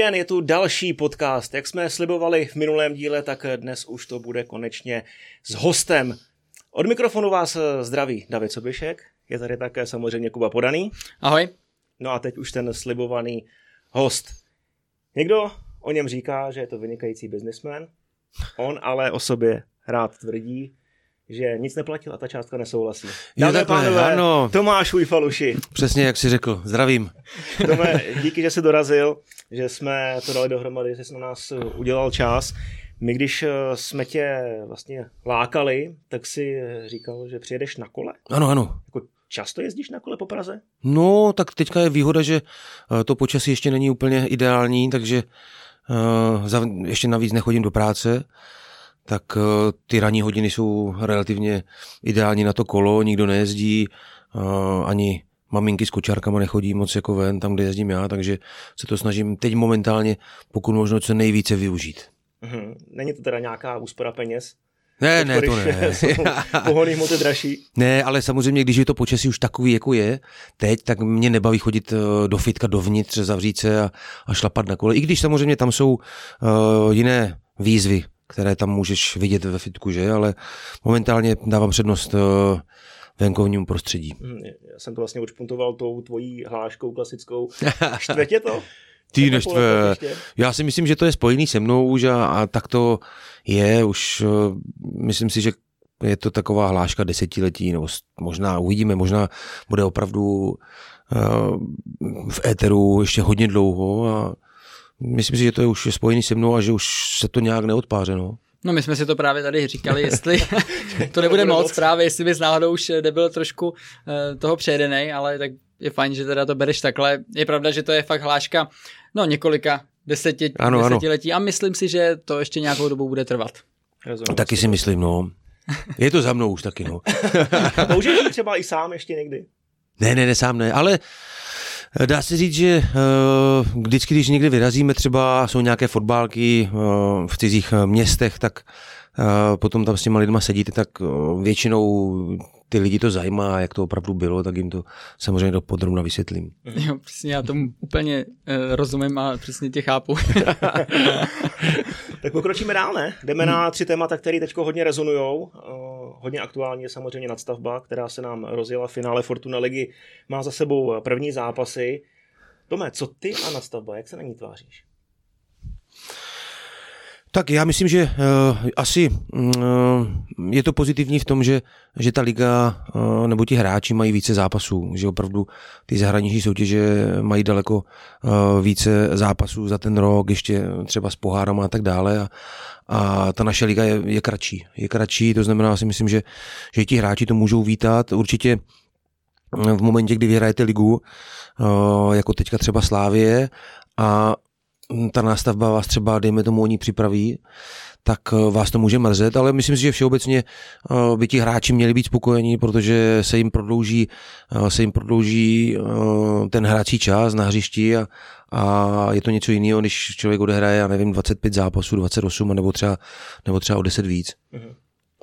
Den, je tu další podcast. Jak jsme slibovali v minulém díle, tak dnes už to bude konečně s hostem. Od mikrofonu vás zdraví David Sobišek, je tady také samozřejmě Kuba Podaný. Ahoj. No a teď už ten slibovaný host. Někdo o něm říká, že je to vynikající biznismen, on ale o sobě rád tvrdí, že nic neplatil a ta částka nesouhlasí. Dámy a pánové, ano. Tomáš Ujfaluši. Přesně, jak jsi řekl. Zdravím. Tome, díky, že jsi dorazil, že jsme to dali dohromady, že jsi na nás udělal čas. My, když eh, jsme tě vlastně lákali, tak si říkal, že přijedeš na kole. Ano, ano. Jako často jezdíš na kole po Praze? No, tak teďka je výhoda, že eh, to počasí ještě není úplně ideální, takže uh, ještě navíc nechodím do práce, tak uh, ty ranní hodiny jsou relativně ideální na to kolo, nikdo nejezdí, uh, ani maminky s kočárkama nechodí moc jako ven, tam, kde jezdím já, takže se to snažím teď momentálně, pokud možno, co nejvíce využít. Mhm. Není to teda nějaká úspora peněz? Ne, ne, to ne. Pohony hmoty dražší. Ne, ale samozřejmě, když je to počasí už takový, jako je teď, tak mě nebaví chodit eh, do fitka dovnitř, zavřít se a, a šlapat na kole. I když samozřejmě tam jsou uh, jiné výzvy, které tam můžeš vidět ve fitku, že? Ale momentálně dávám přednost uh, venkovnímu prostředí. Hmm, já jsem to vlastně odšpuntoval tou tvojí hláškou klasickou. Štve to? Ty neštve. Já si myslím, že to je spojený se mnou už a, a tak to je už, uh, myslím si, že je to taková hláška desetiletí, nebo možná uvidíme, možná bude opravdu uh, v éteru ještě hodně dlouho a myslím si, že to je už spojený se mnou a že už se to nějak neodpáře. No. No my jsme si to právě tady říkali, jestli to nebude moc právě, jestli bys náhodou už nebyl trošku uh, toho přejedený, ale tak je fajn, že teda to bereš takhle. Je pravda, že to je fakt hláška no několika deseti, ano, desetiletí ano. a myslím si, že to ještě nějakou dobu bude trvat. Rozumím. Taky si myslím, no. Je to za mnou už taky, no. Použiješ třeba i sám ještě někdy? Ne, ne, ne, sám ne, ale eh, Dá se říct, že uh, vždycky, když někde vyrazíme, třeba jsou nějaké fotbálky uh, v cizích městech, tak potom tam s těma lidma sedíte, tak většinou ty lidi to zajímá, jak to opravdu bylo, tak jim to samozřejmě do podrobna vysvětlím. Jo, přesně, já tomu úplně uh, rozumím a přesně tě chápu. tak pokročíme dál, ne? Jdeme na tři témata, které teď hodně rezonují. Uh, hodně aktuální je samozřejmě nadstavba, která se nám rozjela v finále Fortuna ligy. Má za sebou první zápasy. Tome, co ty a nadstavba, jak se na ní tváříš? Tak já myslím, že uh, asi uh, je to pozitivní v tom, že, že ta liga uh, nebo ti hráči mají více zápasů, že opravdu ty zahraniční soutěže mají daleko uh, více zápasů za ten rok, ještě třeba s pohárama a tak dále a, a ta naše liga je, je kratší. Je kratší, to znamená si myslím, že, že ti hráči to můžou vítat. Určitě v momentě, kdy vyhrajete ligu, jako teďka třeba Slávie, a ta nástavba vás třeba, dejme tomu, oni připraví, tak eh, vás to může mrzet, ale myslím si, že všeobecně eh, by ti hráči měli být spokojení, protože se jim prodlouží, eh, se jim prodlouží ten hrací čas na hřišti a, a je to něco jiného, když člověk odehraje, já nevím, 25 zápasů, 28 nebo třeba, nebo třeba o 10 víc. Mm-hmm.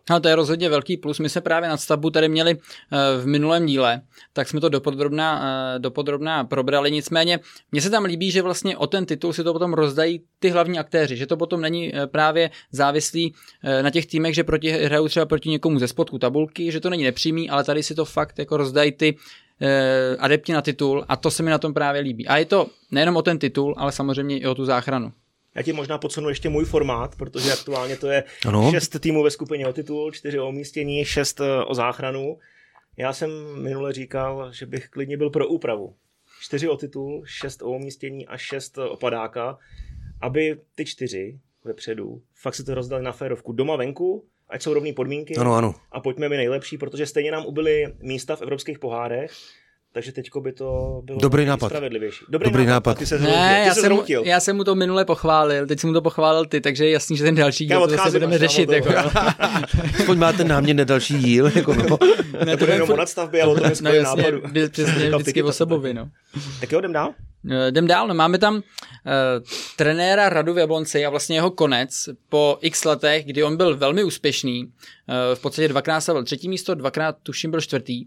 A to je rozhodně velký plus. My jsme právě nad stavbu tady měli eh, v minulém díle, tak jsme to dopodrobná, eh, dopodrobná probrali. Nicméně mně se tam líbí, že vlastně o ten titul si to potom rozdají ty hlavní aktéři, že to potom není eh, právě závislý na těch týmech, že proti hrajou třeba proti někomu ze spodku tabulky, že to není nepřímý, ale tady si to fakt jako rozdají ty adepti na titul a to se mi na tom právě líbí. A je to nejenom o ten titul, ale samozřejmě i o tu záchranu. Já ti možná podsunu ještě můj formát, protože aktuálně to je ano. šest týmů ve skupině o titul, čtyři o umístění, šest eh, o záchranu. Já jsem minule říkal, že bych klidně byl pro úpravu. Čtyři o titul, šest o umístění a šest o padáka, aby ty čtyři vepředu fakt si to rozdali na férovku. Doma venku, ať jsou rovné podmínky ano, ano. a pojďme mi nejlepší, protože stejně nám ubyly místa v evropských pohárech takže teďko by to bylo Dobrý nápad. spravedlivější. Dobrý, Dobrý nápad. nápad. Ty se ne, ty já, jsem, já jsem mu to minule pochválil, teď jsem mu to pochválil ty, takže je jasný, že ten další díl to se budeme řešit. Jako, no. Aspoň máte námět na další díl. Jako, no. ne, to je jenom o nadstavbě, ale o tom no, jasně, nápadu. Přesně, vždycky o sobovi. No. Tak jo, jdem dál. Eh, jdem dál, no máme tam uh, trenéra Radu v Jablonci a vlastně jeho konec po x letech, kdy on byl velmi úspěšný, uh, v podstatě dvakrát se byl třetí místo, dvakrát tuším byl čtvrtý,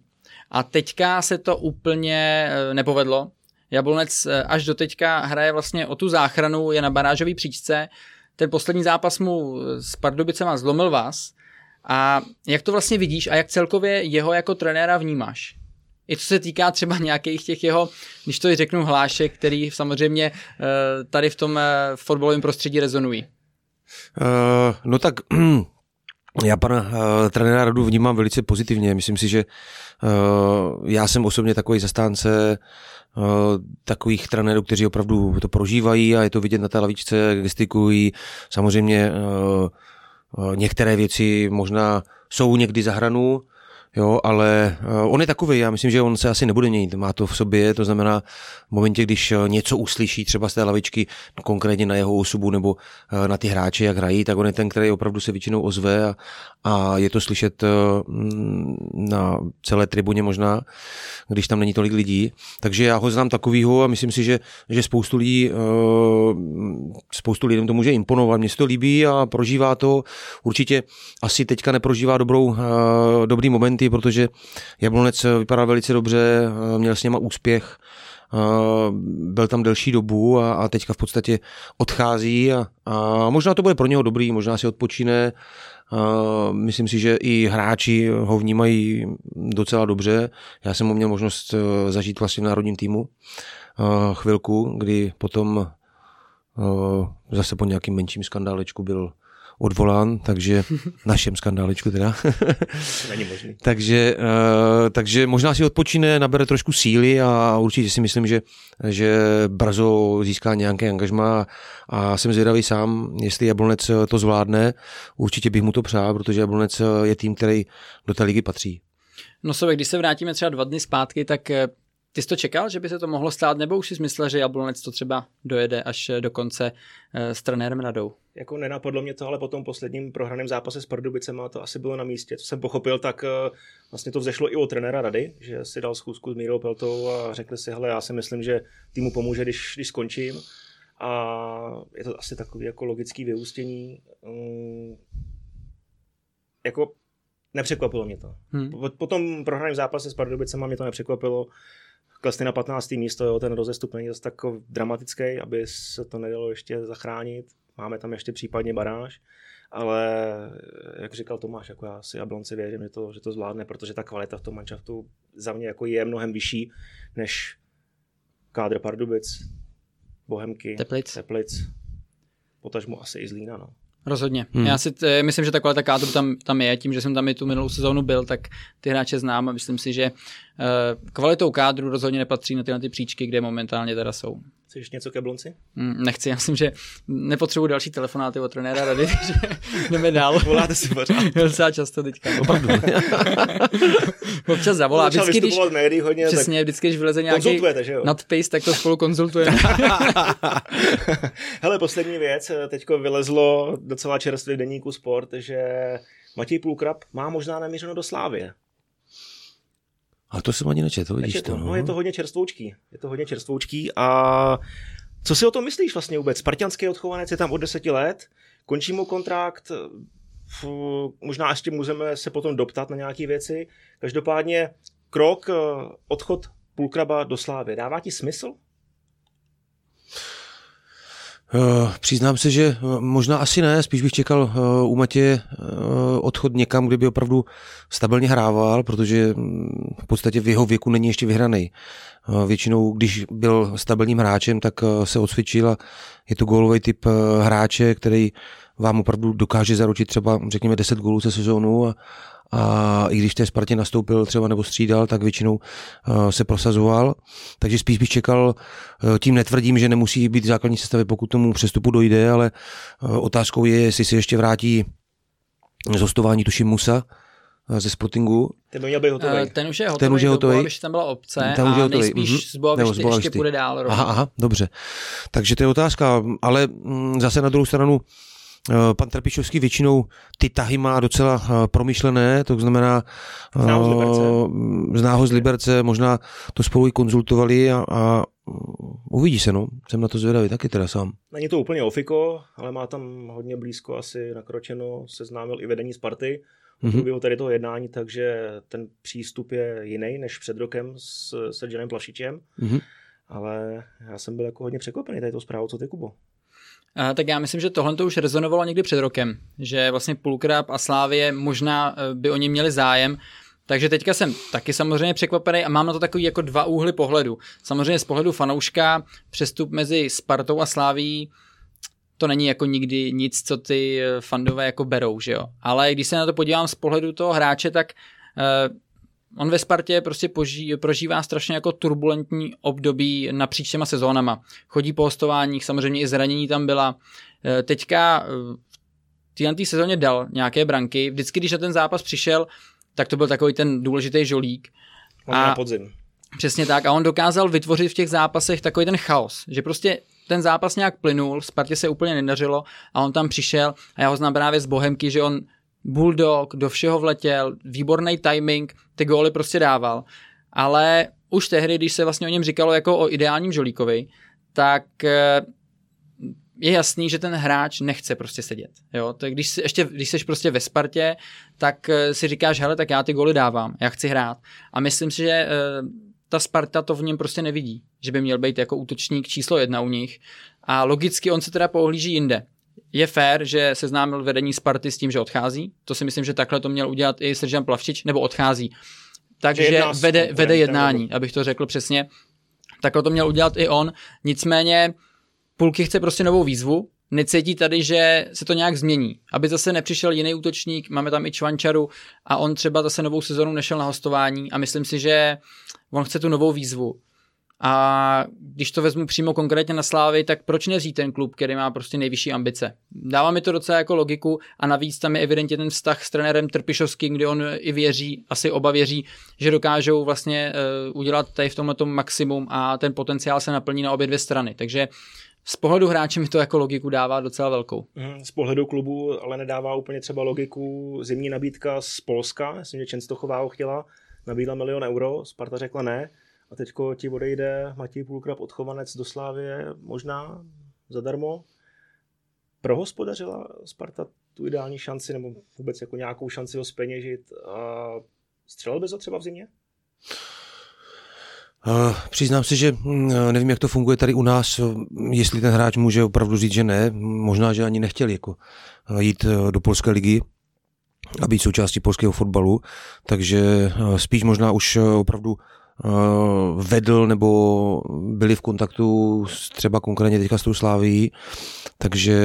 a teďka se to úplně eh, nepovedlo. Jablonec eh, až do teďka hraje vlastně o tu záchranu, je na barážové příčce. Ten poslední zápas mu s Pardubicema zlomil vás. A jak to vlastně vidíš a jak celkově jeho jako trenéra vnímáš? I co se týká třeba nějakých těch jeho, když to řeknu, hlášek, který samozřejmě tady v tom fotbalovém prostředí rezonují. Uh, no tak já pana uh, trenéra Radu vnímám velice pozitivně. Myslím si, že uh, já jsem osobně takový zastánce uh, takových trenérů, kteří opravdu to prožívají a je to vidět na té lavičce, gestikují. Samozřejmě uh, některé věci možná jsou někdy za hranu, Jo, ale uh, on je takový, já myslím, že on se asi nebude měnit, má to v sobě, to znamená v momentě, když uh, něco uslyší třeba z té lavičky, konkrétně na jeho osobu nebo uh, na ty hráče, jak hrají, tak on je ten, který opravdu se většinou ozve a, a je to slyšet na celé tribuně možná, když tam není tolik lidí. Takže já ho znám takovýho a myslím si, že, že spoustu lidí, spoustu lidem to může imponovat. Mně se to líbí a prožívá to. Určitě asi teďka neprožívá dobrou, dobrý moment momenty, protože Jablonec vypadal velice dobře, měl s něma úspěch, byl tam delší dobu a, a teďka v podstatě odchází a, a možná to bude pro něho dobrý, možná si odpočíne. A myslím si, že i hráči ho vnímají docela dobře. Já jsem mu měl možnost zažít vlastně v národním týmu chvilku, kdy potom zase po nějakým menším skandálečku byl odvolán, takže našem skandálečku teda. Není možný. takže, uh, takže možná si odpočine, nabere trošku síly a určitě si myslím, že, že brzo získá nějaké angažma a jsem zvědavý sám, jestli Jablonec to zvládne. Určitě bych mu to přál, protože Jablonec je tým, který do té ligy patří. No sobě, když se vrátíme třeba dva dny zpátky, tak eh, ty jsi to čekal, že by se to mohlo stát, nebo už jsi myslel, že Jablonec to třeba dojede až do konce eh, s trenérem Radou? Jako nenapadlo mě to, ale po tom posledním prohraném zápase s Pardubicema to asi bylo na místě. Co jsem pochopil, tak eh, vlastně to vzešlo i od trenéra Rady, že si dal schůzku s Mírou Peltou a řekli si, hele, já si myslím, že týmu pomůže, když, když skončím. A je to asi takový jako logický vyústění. Um, jako nepřekvapilo mě to. Hmm. Po, po tom prohraném zápase s Pardubicema mě to nepřekvapilo klesli na 15. místo, jo, ten rozestup není zase tak dramatický, aby se to nedalo ještě zachránit. Máme tam ještě případně baráž, ale jak říkal Tomáš, jako já si Jablonci věřím, že to, že to zvládne, protože ta kvalita v tom manšaftu za mě jako je mnohem vyšší než kádr Pardubic, Bohemky, Teplic, Teplic potažmu asi i Zlína. No. Rozhodně. Hmm. Já si t- myslím, že ta kvalita kádru tam, tam je, tím, že jsem tam i tu minulou sezónu byl, tak ty hráče znám a myslím si, že uh, kvalitou kádru rozhodně nepatří na tyhle ty příčky, kde momentálně teda jsou. Chceš něco ke Blonci? Mm, nechci, já myslím, že nepotřebuji další telefonáty od trenéra rady, takže jdeme dál. Voláte si pořád. Docela často teďka. Opravdu. Občas zavolá. Vždycky, když, médií hodně, přesně, tak vždycky, když vyleze nějaký nadpis, tak to spolu konzultujeme. Hele, poslední věc. Teďko vylezlo docela čerstvý deníku Sport, že Matěj Půlkrab má možná namířeno do Slávě. A to jsem ani nečetl, vidíš nečetl. to. No. no. je to hodně čerstvoučký. Je to hodně čerstvoučký a co si o tom myslíš vlastně vůbec? Spartianský odchovanec je tam od deseti let, končí mu kontrakt, možná ještě můžeme se potom doptat na nějaké věci. Každopádně krok, eh, odchod Půlkraba do Slávy, dává ti smysl? Uh, přiznám se, že uh, možná asi ne, spíš bych čekal uh, u Matě odchod někam, kde by opravdu stabilně hrával, protože mm, v podstatě v jeho věku není ještě vyhraný. Většinou, když byl stabilním hráčem, tak se odsvědčil a je to gólový typ hráče, který vám opravdu dokáže zaručit třeba, řekněme, 10 gólů se sezónu a, a i když v té Spartě nastoupil třeba nebo střídal, tak většinou uh, se prosazoval. Takže spíš bych čekal, uh, tím netvrdím, že nemusí být základní sestavy, pokud tomu přestupu dojde, ale uh, otázkou je, jestli se ještě vrátí z hostování tuším Musa, ze Sportingu. Ten by měl být hotový. Ten už je hotový, ten už je hotový. Boa, tam byla obce ten už je hotový. nejspíš mm-hmm. z Boa, ještě, ještě půjde dál. Aha, aha, dobře. Takže to je otázka, ale mm, zase na druhou stranu Eh, pan Trpišovský většinou ty tahy má docela eh, promyšlené, to znamená zná ho z Liberce, možná to spolu i konzultovali a, a uvidí se, no. Jsem na to zvědavý taky teda sám. Není to úplně ofiko, ale má tam hodně blízko asi nakročeno, seznámil i vedení Sparty mm-hmm. tady toho jednání, takže ten přístup je jiný než před rokem s Sergejem Plašičem. Mm-hmm. ale já jsem byl jako hodně překvapený tady to zprávou, co ty, Kubo. A, tak já myslím, že tohle to už rezonovalo někdy před rokem, že vlastně Pulkrab a Slávie možná eh, by oni měli zájem, takže teďka jsem taky samozřejmě překvapený a mám na to takový jako dva úhly pohledu. Samozřejmě z pohledu fanouška přestup mezi Spartou a Sláví to není jako nikdy nic, co ty eh, fandové jako berou, že jo. Ale když se na to podívám z pohledu toho hráče, tak uh, on ve Spartě prostě poží, prožívá strašně jako turbulentní období napříč těma sezónama. Chodí po hostováních, samozřejmě i zranění tam byla. Uh, teďka uh, v té sezóně dal nějaké branky. Vždycky, když na ten zápas přišel, tak to byl takový ten důležitý žolík. On a na podzim. Přesně tak. A on dokázal vytvořit v těch zápasech takový ten chaos, že prostě ten zápas nějak plynul, Spartě se úplně nedařilo a on tam přišel a já ho znám právě z Bohemky, že on bulldog, do všeho vletěl, výborný timing, ty góly prostě dával. Ale už tehdy, když se vlastně o něm říkalo jako o ideálním žolíkovi, tak eh, je jasný, že ten hráč nechce prostě sedět. Jo? Je, když, jsi, ještě, když jsi prostě ve Spartě, tak eh, si říkáš, hele, tak já ty goly dávám, já chci hrát. A myslím si, že eh, ta Sparta to v něm prostě nevidí, že by měl být jako útočník číslo jedna u nich. A logicky on se teda pohlíží jinde. Je fér, že seznámil vedení Sparty s tím, že odchází. To si myslím, že takhle to měl udělat i Seržan Plavčič, nebo odchází. Takže vede, vede jednání, abych to řekl přesně. Takhle to měl udělat i on. Nicméně Pulky chce prostě novou výzvu, necítí tady, že se to nějak změní. Aby zase nepřišel jiný útočník, máme tam i Čvančaru a on třeba zase novou sezonu nešel na hostování a myslím si, že on chce tu novou výzvu. A když to vezmu přímo konkrétně na Slávy, tak proč nezít ten klub, který má prostě nejvyšší ambice? Dává mi to docela jako logiku a navíc tam je evidentně ten vztah s trenérem Trpišovským, kdy on i věří, asi oba věří, že dokážou vlastně uh, udělat tady v tomhle maximum a ten potenciál se naplní na obě dvě strany. Takže z pohledu hráče mi to jako logiku dává docela velkou. Mhm, z pohledu klubu ale nedává úplně třeba logiku zimní nabídka z Polska, myslím, že Čenstochová ho chtěla, nabídla milion euro, Sparta řekla ne a teďko ti odejde Matěj Půlkrab odchovanec do Slávie možná zadarmo. Prohospodařila Sparta tu ideální šanci nebo vůbec jako nějakou šanci ho speněžit a střelil bys ho třeba v zimě? Uh, přiznám se, že uh, nevím, jak to funguje tady u nás, uh, jestli ten hráč může opravdu říct, že ne. Možná, že ani nechtěl jako jít do polské ligy a být součástí polského fotbalu, takže spíš možná už opravdu vedl nebo byli v kontaktu s, třeba konkrétně teďka s tou Sláví, takže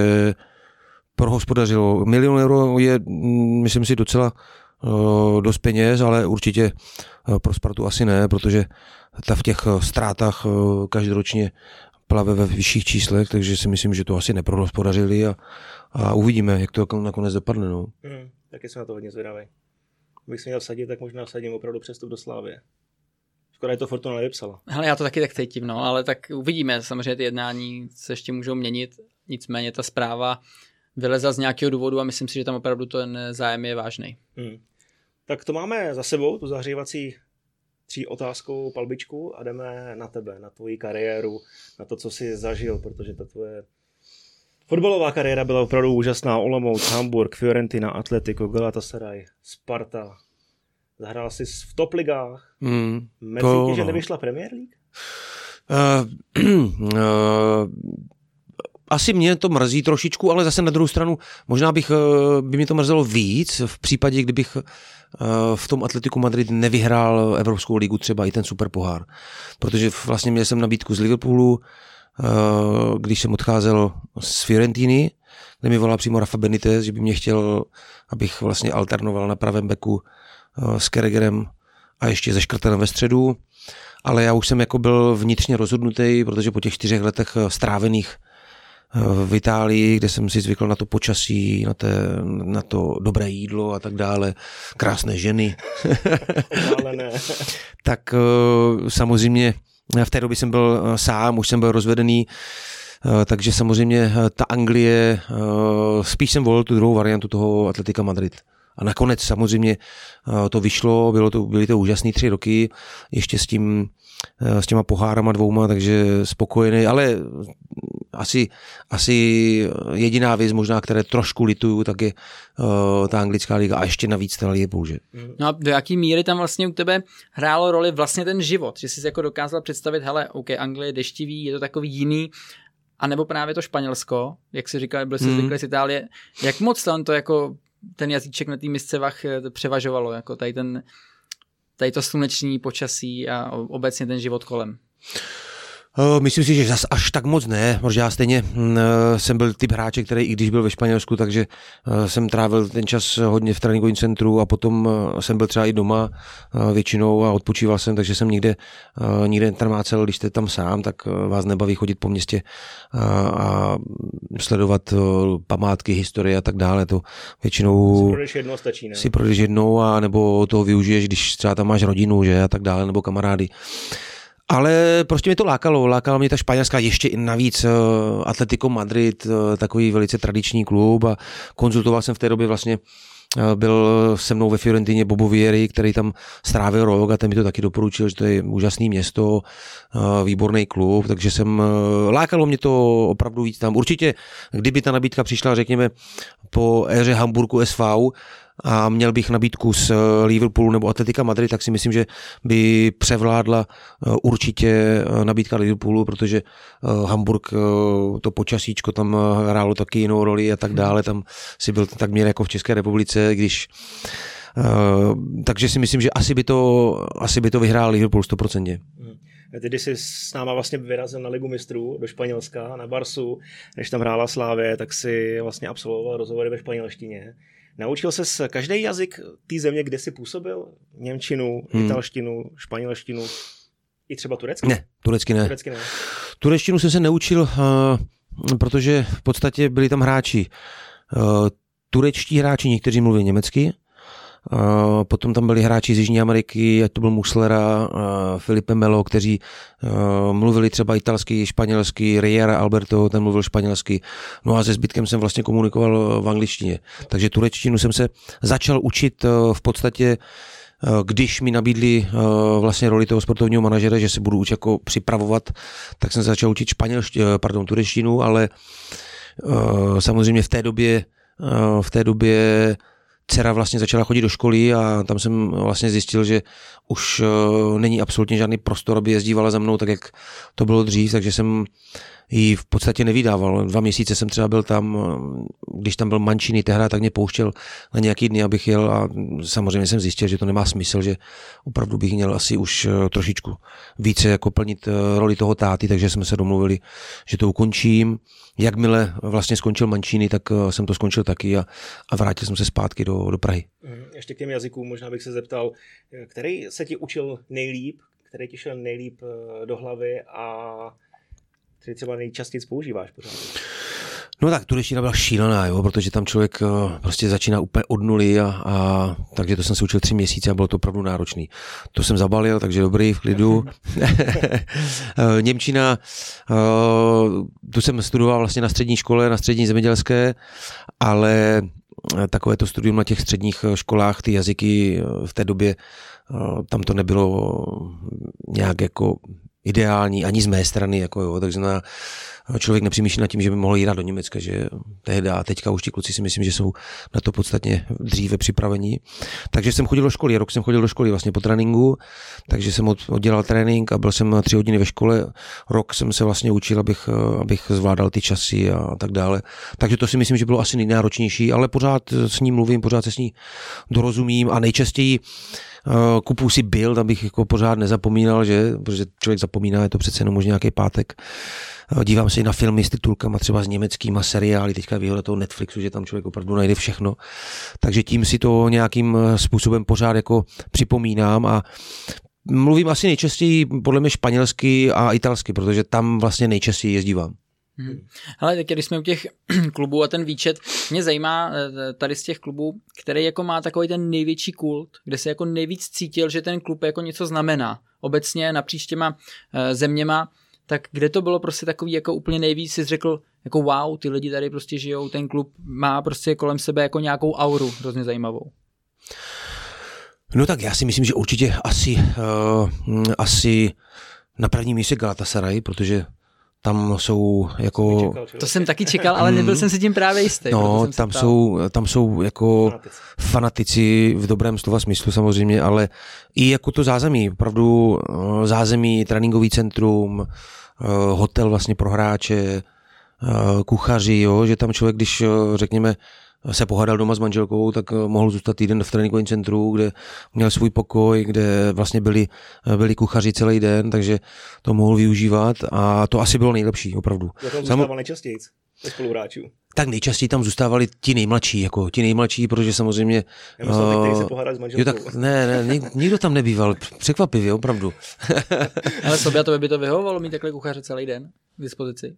prohospodařilo. Milion euro je, mm, myslím si, docela dost peněz, ale určitě pro Spartu asi ne, protože ta v těch eh, ztrátách eh, každoročně plave ve vyšších číslech, takže si myslím, že to asi neprohospodařili a, a uvidíme, jak to nakonec dopadne. No. Hmm, taky jsem na to hodně zvědavý. Kdybych se měl vsadit, tak možná vsadím opravdu přestup do Slávy. Škoda, je to Fortuna nevypsala. Hele, já to taky tak cítím, no, ale tak uvidíme. Samozřejmě ty jednání se ještě můžou měnit, nicméně ta zpráva vyleza z nějakého důvodu a myslím si, že tam opravdu ten zájem je vážný. Hmm. Tak to máme za sebou, tu zahřívací tří otázkou palbičku a jdeme na tebe, na tvoji kariéru, na to, co jsi zažil, protože ta tvoje fotbalová kariéra byla opravdu úžasná. Olomouc, Hamburg, Fiorentina, Atletico, Galatasaray, Sparta. Zahrál jsi v top ligách. Mm, Mezi to, že nevyšla Premier League? Uh, uh, asi mě to mrzí trošičku, ale zase na druhou stranu možná bych, by mě to mrzelo víc v případě, kdybych Eh, v tom Atletiku Madrid nevyhrál Evropskou ligu třeba i ten super pohár. Protože vlastně měl jsem nabídku z Liverpoolu, eh, když jsem odcházel z Fiorentiny, kde mi volal přímo Rafa Benitez, že by mě chtěl, abych vlastně alternoval na pravém beku eh, s Keregerem a ještě ze Škrtanem ve středu. Ale já už jsem jako byl vnitřně rozhodnutý, protože po těch čtyřech letech strávených v Itálii, kde jsem si zvykl na to počasí, na, té, na to dobré jídlo a tak dále, krásné ženy. Ale ne. tak eh, samozřejmě v té době jsem byl eh, sám, už jsem byl rozvedený, eh, takže samozřejmě ta Anglie, spíš jsem volil tu druhou variantu toho Atletika Madrid. A nakonec samozřejmě to vyšlo, bylo to, byly to úžasné tři roky, ještě s tím s těma pohárama dvouma, takže spokojený, ale asi, asi jediná věc možná, které trošku lituju, tak je uh, ta anglická liga a ještě navíc ten Liverpool, že? No a do jaký míry tam vlastně u tebe hrálo roli vlastně ten život, že jsi si jako dokázal představit, hele, OK, Anglie je deštivý, je to takový jiný, a nebo právě to Španělsko, jak si říkal, byl jsi mm. zvyklý z Itálie, jak moc tam to jako ten jazyček na té misce vach eh, převažovalo, jako tady ten tady to sluneční počasí a obecně ten život kolem? Eh, myslím si, že zas až tak moc ne, protože já stejně mm, eh, jsem byl typ hráče, který i když byl ve Španělsku, takže eh, jsem trávil ten čas hodně v tréninkovém centru a potom jsem byl třeba i doma většinou a odpočíval jsem, takže jsem nikde, nikde netrmácel, když jste tam sám, tak vás nebaví chodit po městě a, a sledovat památky, historie a tak dále. To většinou si projdeš jednou stačí, ne? Si projdeš jednou a nebo toho využiješ, když třeba tam máš rodinu, že a tak dále, nebo kamarády. Ale prostě mě to lákalo, lákalo mě ta španělská, ještě i navíc uh, Atletico Madrid, uh, takový velice tradiční klub a konzultoval jsem v té době vlastně uh, byl se mnou ve Fiorentině Bobo Vieri, který tam strávil rok a ten mi to taky doporučil, že to je úžasné město, výborný klub, takže jsem, lákalo mě to opravdu víc tam. Určitě, kdyby ta nabídka přišla, řekněme, po éře Hamburgu SV, a měl bych nabídku z eh, Liverpoolu nebo Atletika Madrid, tak si myslím, že by převládla eh, určitě eh, nabídka Liverpoolu, protože Hamburg to počasíčko tam hrálo taky jinou roli a tak dále, tam si byl tak měl jako v České republice, když takže si myslím, že asi by to, asi by to vyhrál Liverpool 100%. Hmm. Ty jsi s náma vlastně vyrazil na Ligu mistrů do Španělska, na Barsu, než tam hrála Slávě, tak si vlastně absolvoval rozhovory ve španělštině. Naučil se každý jazyk té země, kde jsi působil? Němčinu, hmm. italštinu, španělštinu, i třeba turecky? Ne, turecky ne. Turecky ne. Turečtinu jsem se neučil, uh, protože v podstatě byli tam hráči. Uh, turečtí hráči, někteří mluví německy, potom tam byli hráči z Jižní Ameriky, ať to byl Muslera, uh, Filipe Melo, kteří uh, mluvili třeba italsky, španělsky, Riera Alberto, ten mluvil španělsky. No a se zbytkem jsem vlastně komunikoval v angličtině. Takže turečtinu jsem se začal učit v podstatě když mi nabídli vlastně roli toho sportovního manažera, že se budu učit jako připravovat, tak jsem začal učit španělštinu, pardon, turečtinu, ale samozřejmě v té době v té době dcera vlastně začala chodit do školy a tam jsem vlastně zjistil, že už uh, není absolutně žádný prostor, aby jezdívala za mnou tak, jak to bylo dřív, takže jsem ji v podstatě nevydával. Dva měsíce jsem třeba byl tam, když tam byl Mančiny tehra, tak mě pouštěl na nějaký dny, abych jel a samozřejmě jsem zjistil, že to nemá smysl, že opravdu bych měl asi už eh, trošičku více jako plnit eh, roli toho táty, takže jsme se domluvili, že to ukončím. Jakmile vlastně skončil Mančiny, tak eh, jsem to skončil taky a, a vrátil jsem se zpátky do, do Prahy. Mhm. Ještě k těm jazykům možná bych se zeptal, který se ti učil nejlíp, který ti šel nejlíp do hlavy a který třeba nejčastěji používáš pořád? No tak turečtina byla šílená, jo, protože tam člověk eh, prostě začíná úplně od nuly a, a takže to jsem se učil tři měsíce a bylo to opravdu náročný. To jsem zabalil, takže dobrý, v klidu. Eh, Němčina, eh, tu jsem studoval vlastně na střední škole, na střední zemědělské, ale takové to studium na těch středních školách, ty jazyky v té době, tam to nebylo nějak jako ideální ani z mé strany, jako jo, takže na, člověk nepřemýšlí nad tím, že by mohl jít do Německa, že tehdy a teďka už ti kluci si myslím, že jsou na to podstatně dříve připravení. Takže jsem chodil do školy, rok jsem chodil do školy vlastně po tréninku, takže jsem oddělal trénink a byl jsem tři hodiny ve škole. Rok jsem se vlastně učil, abych, abych zvládal ty časy a tak dále. Takže to si myslím, že bylo asi nejnáročnější, ale pořád s ním mluvím, pořád se s ní dorozumím a nejčastěji kupu si byl, abych jako pořád nezapomínal, že, protože člověk zapomíná, je to přece jenom možná nějaký pátek. Eh, dívám se i na filmy s titulkama třeba s německýma seriály, teďka výhoda toho Netflixu, že tam člověk opravdu najde všechno. Takže tím si to nějakým eh, způsobem pořád jako připomínám a mluvím asi nejčastěji podle mě španělsky a italsky, protože tam vlastně nejčastěji jezdívám. Hmm. Ale tak když jsme u těch klubů a ten výčet, mě zajímá eh, tady z těch klubů, který jako má takový ten největší kult, kde se jako nejvíc cítil, že ten klub jako něco znamená. Obecně napříč těma eh, zeměma, tak kde to bylo prostě takový jako úplně nejvíc si řekl, jako wow, ty lidi tady prostě žijou, ten klub má prostě kolem sebe jako nějakou auru hrozně zajímavou. No tak já si myslím, že určitě asi, uh, asi na prvním místě Galatasaray, protože tam jsou jako... Čekal, to jsem taky čekal, ale nebyl jsem si tím právě jistý. No, tam jsou, tam jsou jako fanatici. fanatici v dobrém slova smyslu samozřejmě, ale i jako to zázemí, opravdu eh, zázemí, tréninkový centrum, eh, hotel vlastně pro hráče, eh, kuchaři, jo, že tam člověk, když řekněme se pohádal doma s manželkou, tak eh, mohl zůstat týden v tréninkovém centru, kde měl svůj pokoj, kde vlastně byli, eh, byli kuchaři celý den, takže to mohl využívat a to asi bylo nejlepší, opravdu. Já tam zůstával Sam... nejčastěji spoluhráčů. Tak nejčastěji tam zůstávali ti nejmladší, jako ti nejmladší, protože samozřejmě... Já myslím, uh, se s manželkou. Jo, tak ne, ne, nikdo tam nebýval, překvapivě, opravdu. Ale sobě to by to vyhovovalo mít takhle kuchaře celý den k dispozici?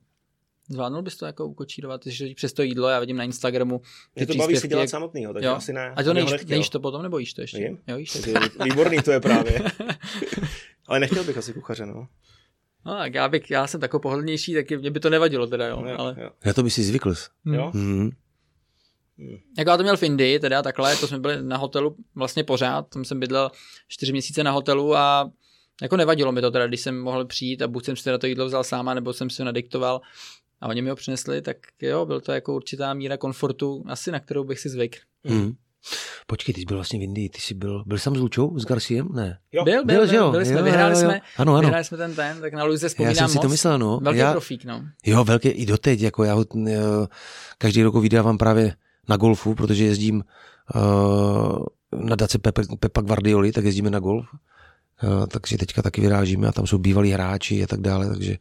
Zvládnul bys to jako ukočírovat, že přes to jídlo, já vidím na Instagramu. Mě to baví si dělat samotnýho, takže jo. asi ne. A to nejíš, nejíš to potom, nebo jíš to ještě? Jím. Jo, jíš to. Výborný to je právě. Ale nechtěl bych asi kuchaře, no. No, tak já, bych, já jsem takový pohodlnější, tak mě by to nevadilo teda, jo. ale... jo. Já to by si zvykl. Hmm. Jo? Hmm. Hmm. Jako já to měl v Indii, teda takhle, to jsme byli na hotelu vlastně pořád, tam jsem bydlel čtyři měsíce na hotelu a jako nevadilo mi to teda, když jsem mohl přijít a buď jsem si na to jídlo vzal sáma, nebo jsem si ho nadiktoval a oni mi ho přinesli, tak jo, byl to jako určitá míra komfortu, asi na kterou bych si zvykl. Hmm. Počkej, ty jsi byl vlastně v Indii, ty jsi byl, byl jsem s Lučou, s Garciem? Ne. Jo. Byl, byl, byl, byl, byli jsme, jo, vyhráli jo, jo. jsme, ano, ano. vyhráli jsme ten ten, tak na Luise vzpomínám Já jsem si moc. to myslel, no. Velký já, profík, no. Jo, velký, i doteď, jako já ho jo, každý rok vydávám právě na golfu, protože jezdím uh, na dace Pepa, Pepa Guardioli, tak jezdíme na golf. Uh, takže teďka taky vyrážíme a tam jsou bývalí hráči a tak dále, takže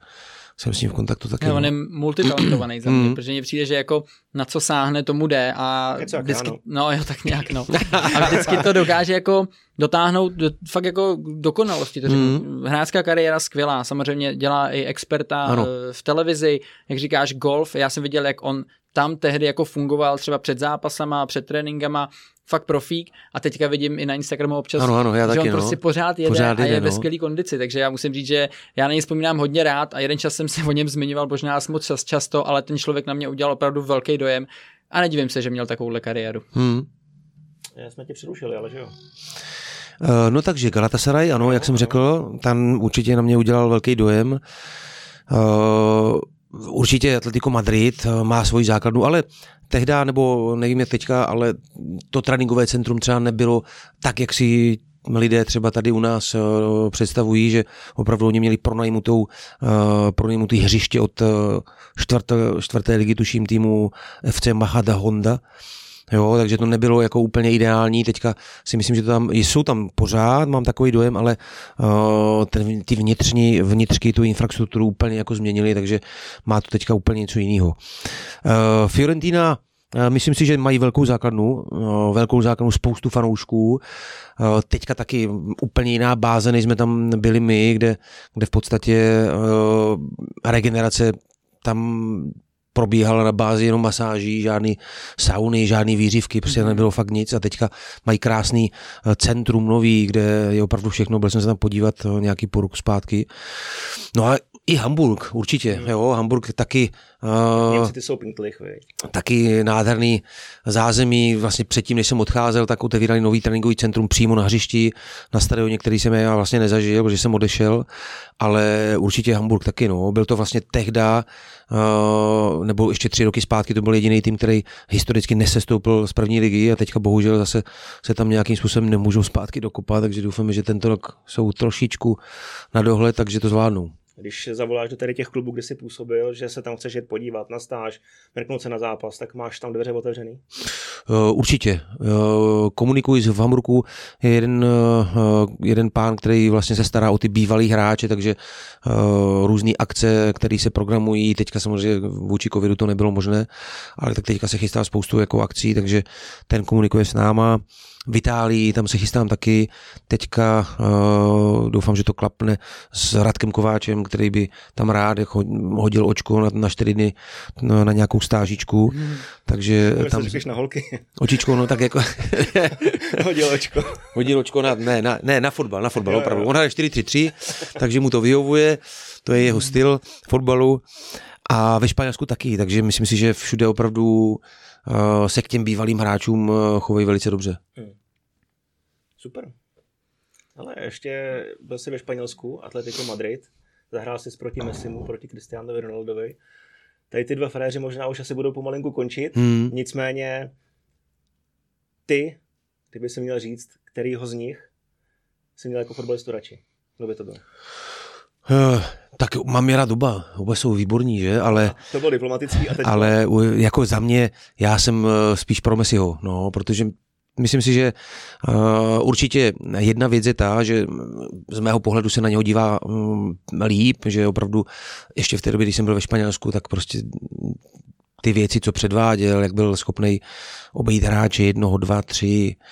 jsem s ním v kontaktu taky. Jo, on no. je multitalentovaný za mě, mm. protože mně přijde, že jako na co sáhne, tomu jde a vždycky, no jo, tak nějak no. A vždycky to dokáže jako dotáhnout do, fakt jako dokonalosti. To mm. Hráčská kariéra skvělá, samozřejmě dělá i experta ano. Eh, v televizi, jak říkáš golf, já jsem viděl, jak on tam tehdy jako fungoval třeba před zápasama, před tréninkama, fakt profík a teďka vidím i na Instagramu občas, ano, ano, já že taky, on no. prostě pořád jede pořád jede, a je no. ve skvělé kondici, takže já musím říct, že já na něj vzpomínám hodně rád a jeden čas jsem se o něm zmiňoval, možná moc čas, často, ale ten člověk na mě udělal opravdu velký dojem a nedivím se, že měl takovouhle kariéru. Hmm. Já jsme tě přerušili, ale že jo. Uh, no takže Galatasaray, ano, jak jsem řekl, tam určitě na mě udělal velký dojem. Uh, určitě Atletico Madrid má svoji základnu, ale tehda, nebo nevím jak teďka, ale to tréninkové centrum třeba nebylo tak, jak si lidé třeba tady u nás uh, představují, že opravdu oni měli pronajmutou, uh, pronajmutý hřiště od čtvrté, čtvrté ligy, tuším týmu FC Mahada Honda. Jo, takže to nebylo jako úplně ideální. Teďka si myslím, že to tam jsou tam pořád, mám takový dojem, ale uh, ten, ty vnitřní, vnitřky tu infrastrukturu úplně jako změnili, takže má to teďka úplně něco jiného. Uh, Fiorentina Myslím si, že mají velkou základnu, velkou základnu, spoustu fanoušků. Teďka taky úplně jiná báze, než jsme tam byli my, kde, kde v podstatě regenerace tam probíhala na bázi jenom masáží, žádný sauny, žádný výřivky, prostě mm. nebylo fakt nic a teďka mají krásný eh, centrum nový, kde je opravdu všechno, byl jsem se tam podívat eh, nějaký poruk zpátky. No a i Hamburg, určitě, mm. jo, Hamburg taky Uh, ty jsou pinklich, taky nádherný zázemí. Vlastně předtím, než jsem odcházel, tak otevírali nový tréninkový centrum přímo na hřišti, na stadioně, který jsem já vlastně nezažil, protože jsem odešel, ale určitě Hamburg taky. No. Byl to vlastně tehda, uh, nebo ještě tři roky zpátky, to byl jediný tým, který historicky nesestoupil z první ligy a teďka bohužel zase se tam nějakým způsobem nemůžou zpátky dokopat, takže doufáme, že tento rok jsou trošičku na dohled, takže to zvládnou když zavoláš do tady těch klubů, kde jsi působil, že se tam chceš jít podívat na stáž, mrknout se na zápas, tak máš tam dveře otevřený? Uh, určitě. Uh, komunikuji v Hamburgu, je jeden, uh, jeden pán, který vlastně se stará o ty bývalý hráče, takže různé akce, které se programují, teďka samozřejmě vůči covidu to nebylo možné, ale tak teďka se chystá spoustu jako akcí, takže ten komunikuje s náma v Itálii, tam se chystám taky. Teďka uh, doufám, že to klapne s Radkem Kováčem, který by tam rád jako hodil očko na, na čtyři dny na, na nějakou stážičku. Hmm. Takže no, tam... na holky. Očičko, no tak jako... hodil očko. hodil očko na, ne, na, ne, na fotbal, na fotbal, jo, opravdu. Jo. On hraje 4-3-3, takže mu to vyhovuje, to je jeho styl fotbalu. A ve Španělsku taky, takže myslím si, že všude opravdu se k těm bývalým hráčům uh, chovají velice dobře. Hmm. Super. Ale ještě byl jsi ve Španělsku, Atletico Madrid. zahrál si proti Messimu, proti Cristianovi Ronaldovi. Tady ty dva fréři možná už asi budou pomalinku končit, hmm. nicméně ty, ty by si měl říct, kterýho z nich si měl jako fotbalistu radši. Kdo by to byl? Uh, tak mám je rád oba, oba jsou výborní, že, ale... To bylo diplomatický a teď Ale jako za mě, já jsem eh, spíš pro Messiho, no, protože myslím si, že uh, určitě jedna věc je ta, že z mého pohledu se na něho dívá um, líp, že opravdu ještě v té době, když jsem byl ve Španělsku, tak prostě ty věci, co předváděl, jak byl schopný obejít hráče jednoho, dva, tři, uh,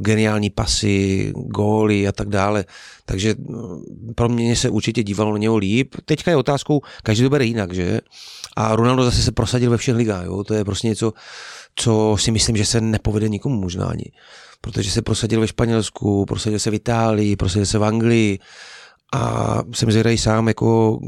geniální pasy, góly a tak dále. Takže pro mě se určitě dívalo na něho líp. Teďka je otázkou, každý to bere jinak, že? A Ronaldo zase se prosadil ve všech ligách, jo? to je prostě něco, co si myslím, že se nepovede nikomu možná ani. Protože se prosadil ve Španělsku, prosadil se v Itálii, prosadil se v Anglii a jsem zvědavý sám, jako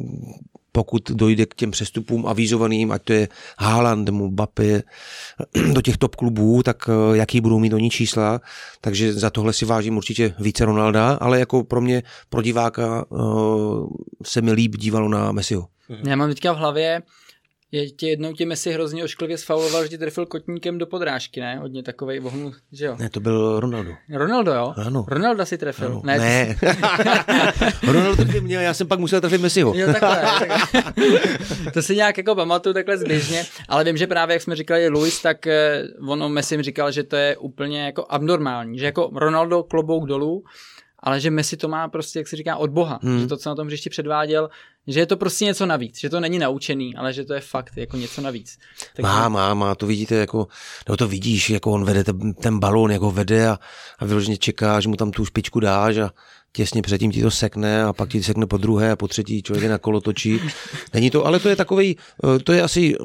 pokud dojde k těm přestupům avizovaným, ať to je Haaland, Mbappé, do těch top klubů, tak eh, jaký budou mít oni čísla. Takže za tohle si vážím určitě více Ronalda, ale jako pro mě, pro diváka, eh, se mi líp dívalo na Messiho. Já mám teďka v hlavě je tě jednou tě Messi hrozně ošklivě sfauloval, že ti trefil kotníkem do podrážky, ne? Hodně takovej vohnu, že jo? Ne, to byl Ronaldo. Ronaldo, jo? Ano. Ronaldo si trefil. Ano. Ne. ne. Ronaldo trefil mě, já jsem pak musel trefit Messiho. Jo, takhle, takhle. to si nějak jako pamatuju takhle zběžně, ale vím, že právě jak jsme říkali Luis, tak eh, on o Messi říkal, že to je úplně jako abnormální, že jako Ronaldo klobouk dolů, ale že Messi to má prostě, jak se říká, od Boha. Hmm. Že to, co na tom hřišti předváděl, že je to prostě něco navíc, že to není naučený, ale že to je fakt jako něco navíc. Tak má, má, má, to vidíte jako, nebo to vidíš, jako on vede ten, ten balón, jako vede a, a vyloženě čeká, že mu tam tu špičku dáš a těsně předtím ti to sekne a pak ti sekne po druhé a po třetí člověk je na kolo točí. Není to, ale to je takový, eh, to je asi eh,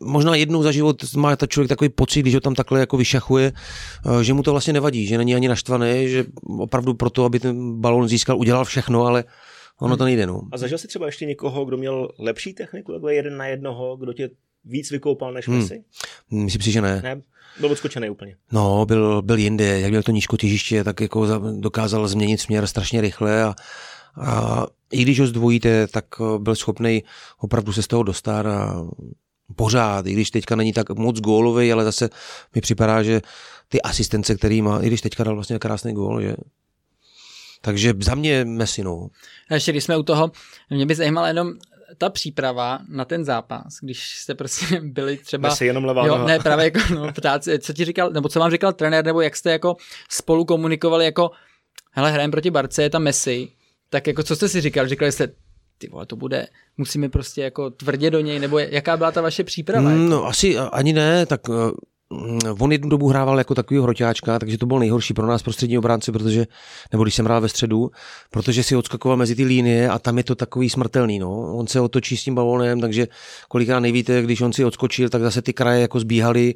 možná jednou za život má ta člověk takový pocit, když ho tam takhle jako vyšachuje, eh, že mu to vlastně nevadí, že není ani naštvaný, že opravdu proto, aby ten balón získal, udělal všechno, ale ono to nejde. No. A zažil jsi třeba ještě někoho, kdo měl lepší techniku, takhle jeden na jednoho, kdo tě víc vykoupal než hmm. Messi? Hmm. Myslím si, že ne. ne? Byl odskočený úplně. No, byl, byl jinde, jak měl to nízko těžiště, tak jako dokázal změnit směr strašně rychle a, a i když ho zdvojíte, tak eh, byl schopný opravdu se z toho dostat a pořád, i když teďka není tak moc gólový, ale zase mi připadá, že ty asistence, který má, i když teďka dal vlastně krásný gól, že takže za mě Messi, no. A ještě když jsme u toho, mě by zajímalo jenom ta příprava na ten zápas, když jste prostě byli třeba... Messi jenom levá jo, ne, právě jako, no, ptát, co ti říkal, nebo co vám říkal trenér, nebo jak jste jako spolu komunikovali jako, hele, hrajeme proti Barce, je tam Messi, tak jako co jste si říkal? Říkali jste, ty vole, to bude, musíme prostě jako tvrdě do něj, nebo jaká byla ta vaše příprava? Mm, no asi ani ne, tak eh, on jednu dobu hrával jako takový hroťáčka, takže to bylo nejhorší pro nás prostřední obránce, protože, nebo když jsem hrál ve středu, protože si odskakoval mezi ty línie a tam je to takový smrtelný. No. On se otočí s tím balónem, takže kolikrát nevíte, když on si odskočil, tak zase ty kraje jako zbíhaly,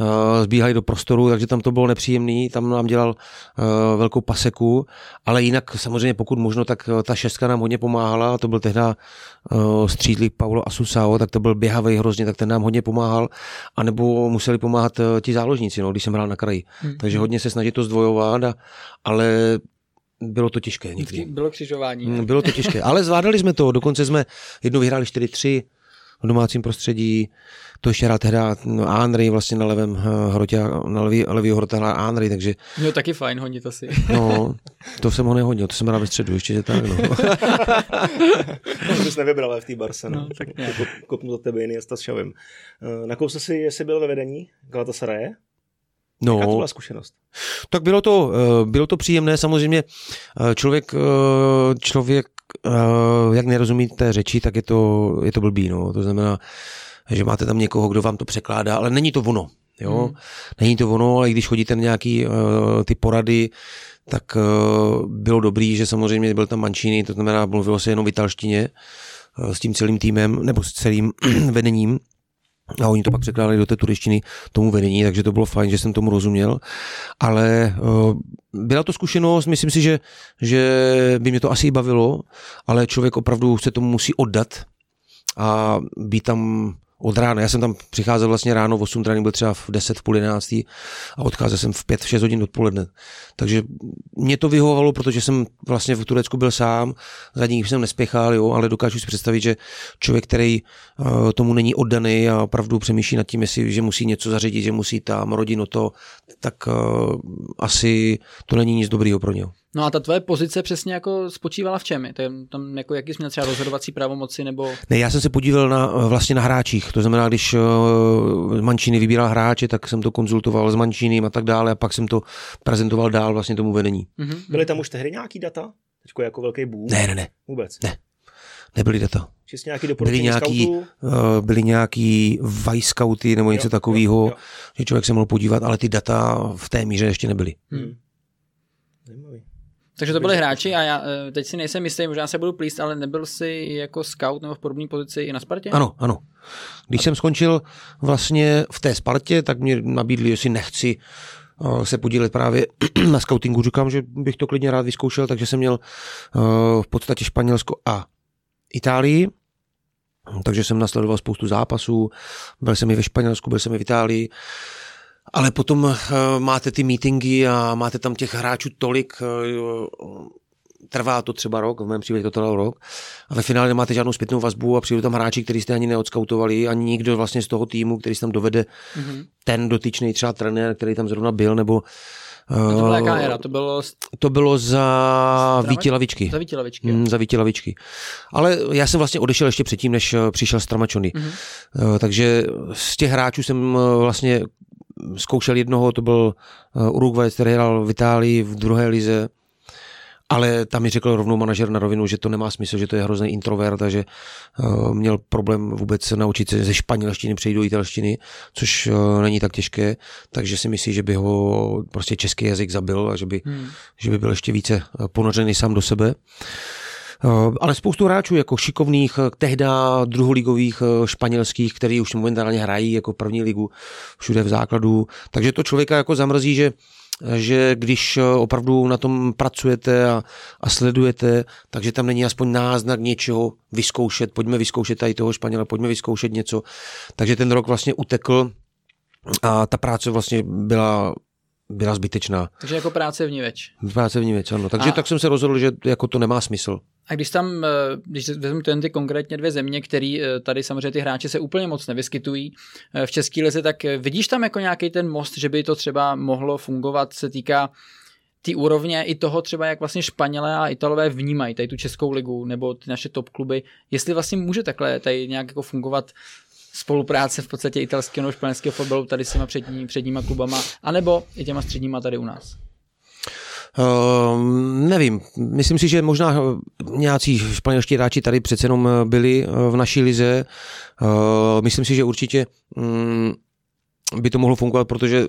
uh, zbíhaly do prostoru, takže tam to bylo nepříjemný, tam nám dělal uh, velkou paseku, ale jinak samozřejmě pokud možno, tak uh, ta šestka nám hodně pomáhala, to byl tehdy uh, střídlík Paulo Asusao, tak to byl běhavý hrozně, tak ten nám hodně pomáhal, anebo museli pomáhat pomáhat eh, ti záložníci, no, když jsem hrál na kraji. Hmm. Takže hodně se snažit to zdvojovat, a, ale bylo to těžké někdy. Bylo křižování. Ne? Bylo to těžké, ale zvládali jsme to. Dokonce jsme jednou vyhráli 4-3 v domácím prostředí. To ještě hrál tehdy no, Andrej vlastně na levém uh, hrotě, na levý, levý hrotě hrál Andrej, takže... Měl taky fajn honit asi. No, to jsem ho nehodil, to jsem hrál ve středu, ještě že tak, no. to bys nevybral v té Barse, no. no tak nějak. Kopnu za tebe jiný s Šavim. Uh, nakousl si, jestli byl ve vedení Galatasaraje? No, Jaká to byla zkušenost? Tak bylo to, eh, bylo to příjemné, samozřejmě člověk, člověk jak nerozumí té řeči, tak je to, je to blbý, no. to znamená, že máte tam někoho, kdo vám to překládá, ale není to ono. Jo? Hmm. Není to ono, ale když chodíte na nějaký uh, ty porady, tak uh, bylo dobrý, že samozřejmě byl tam mančiny, to znamená, mluvilo se jenom v italštině uh, s tím celým týmem, nebo s celým vedením. A oni to pak překládali do té turištiny tomu vedení, takže to bylo fajn, že jsem tomu rozuměl. Ale uh, byla to zkušenost, myslím si, že, že by mě to asi bavilo, ale člověk opravdu se tomu musí oddat a být tam od rána. Já jsem tam přicházel vlastně ráno v 8, trénink byl třeba v 10, v půl 11 a odcházel jsem v 5, v 6 hodin odpoledne. Takže mě to vyhovovalo, protože jsem vlastně v Turecku byl sám, za ním jsem nespěchal, jo, ale dokážu si představit, že člověk, který uh, tomu není oddaný a opravdu přemýšlí nad tím, jestli, že musí něco zařídit, že musí tam rodinu to, tak uh, asi to není nic dobrého pro něho. No a ta tvoje pozice přesně jako spočívala v čem? To je tam jako, jaký jsi měl třeba rozhodovací pravomoci nebo... Ne, já jsem se podíval na, vlastně na hráčích. To znamená, když uh, Mančíny vybíral hráče, tak jsem to konzultoval s Mančínem a tak dále a pak jsem to prezentoval dál vlastně tomu vedení. Mm-hmm. Byly tam už tehdy nějaký data? Teďko jako velký boom? Ne, ne, ne. Vůbec? Ne. Nebyly data. Čistě nějaký byly nějaký, uh, byly nějaký vice scouty nebo něco takového, že člověk se mohl podívat, ale ty data v té míře ještě nebyly. Hmm. Takže to byli hráči a já eh, teď si nejsem jistý, možná se budu plíst, ale nebyl jsi jako scout nebo v podobné pozici i na Spartě? Ano, ano. Když jsem skončil vlastně v té Spartě, tak mě nabídli, jestli nechci eh, se podílet právě na scoutingu. Říkám, že bych to klidně rád vyzkoušel, takže jsem měl eh, v podstatě Španělsko a Itálii. Takže jsem nasledoval spoustu zápasů, byl jsem i ve Španělsku, byl jsem i v Itálii. Ale potom uh, máte ty meetingy a máte tam těch hráčů tolik, uh, trvá to třeba rok, v mém případě to trvalo rok, a ve finále nemáte žádnou zpětnou vazbu a přijdou tam hráči, který jste ani neodskautovali, ani nikdo vlastně z toho týmu, který se tam dovede, mm-hmm. ten dotyčný třeba trenér, který tam zrovna byl, nebo a to byla jaká era? To bylo, to bylo za Vítilavičky. Za Vítilavičky. Mm, za Vítilavičky. Ale já jsem vlastně odešel ještě předtím, než přišel Stramačony. Mm-hmm. Takže z těch hráčů jsem vlastně zkoušel jednoho, to byl eh, Uruguay, který hrál v Itálii v druhé lize, ale tam mi řekl rovnou manažer na rovinu, že to nemá smysl, že to je hrozný introvert a že uh, měl problém vůbec naučit se ze španělštiny přejít do italštiny, což uh, není tak těžké, takže si myslí, že by ho prostě český jazyk zabil a že by, hmm. že by byl ještě více ponořený sám do sebe. Uh, ale spoustu hráčů jako šikovných, eh, tehda druholigových eh, španělských, který už momentálně hrají jako první ligu všude v základu. Takže to člověka jako zamrzí, že že když opravdu na tom pracujete a, a sledujete, takže tam není aspoň náznak něčeho vyzkoušet, pojďme vyzkoušet tady toho Španěla, pojďme vyzkoušet něco. Takže ten rok vlastně utekl a ta práce vlastně byla byla zbytečná. Takže jako práce v več. Práce v več, ano. Takže a... tak jsem se rozhodl, že jako to nemá smysl. A když tam, eh, když vezmu ten ty konkrétně dvě země, které eh, tady samozřejmě ty hráči se úplně moc nevyskytují eh, v České lize, tak vidíš tam jako nějaký ten most, že by to třeba mohlo fungovat, se týká ty úrovně i toho třeba, jak vlastně Španělé a Italové vnímají tady tu Českou ligu nebo ty naše top kluby, jestli vlastně může takhle tady nějak jako fungovat spolupráce v podstatě italského nebo španělského fotbalu tady s těma přední, předníma klubama, anebo i těma středníma tady u nás? Uh, nevím, myslím si, že možná nějací španělští hráči tady přece jenom byli v naší lize. Uh, myslím si, že určitě um, by to mohlo fungovat, protože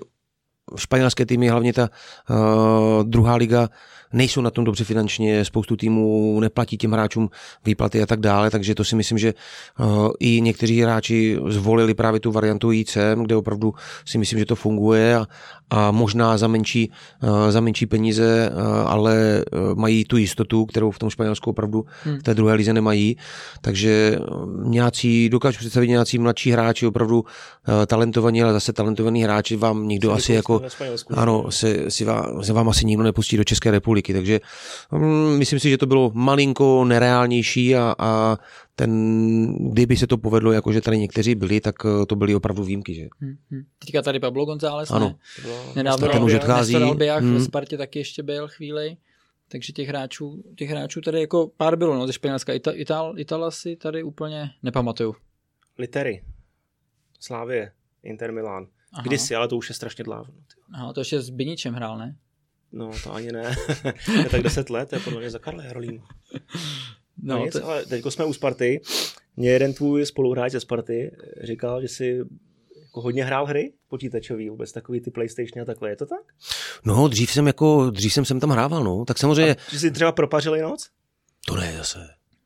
španělské týmy, hlavně ta uh, druhá liga, nejsou na tom dobře finančně, spoustu týmů neplatí těm hráčům výplaty a tak dále, takže to si myslím, že uh, i někteří hráči zvolili právě tu variantu ICM, kde opravdu si myslím, že to funguje a, a možná za menší, uh, za menší peníze, uh, ale mají tu jistotu, kterou v tom Španělsku opravdu hmm. v té druhé lize nemají, takže nějací, dokážu představit nějací mladší hráči, opravdu talentovaní, ale zase talentovaní hráči vám nikdo asi jako, ano, se, si vám, se vám asi nikdo nepustí do České republiky republiky, takže um, myslím si, že to bylo malinko nereálnější a, a ten, kdyby se to povedlo, jako že tady někteří byli, tak eh, to byly opravdu výjimky. Že? Hmm, hmm. Teďka tady Pablo González, ano. ne? Nedávno ten už odchází. Albiach hmm. ve Spartě taky ještě byl chvíli. Takže těch hráčů, těch hráčů tady jako pár bylo, no, ze Španělska. Ital, Ital, Itala si tady úplně nepamatuju. Litery, Slávě, Inter Milan. Aha. Kdysi, ale to už je strašně dávno. Aha, to ještě s Biničem hrál, ne? No, to ani ne. je tak 10 let, to je podle mě za Karla Jarolínu. No, no nic, to... ale teďko jsme u Sparty. Mě jeden tvůj spoluhráč ze Sparty říkal, že si jako hodně hrál hry počítačový, vůbec takový ty PlayStation a takhle, je to tak? No, dřív jsem jako, dřív jsem, jsem tam hrával, no, tak samozřejmě... A jsi třeba propařili noc? To ne, zase.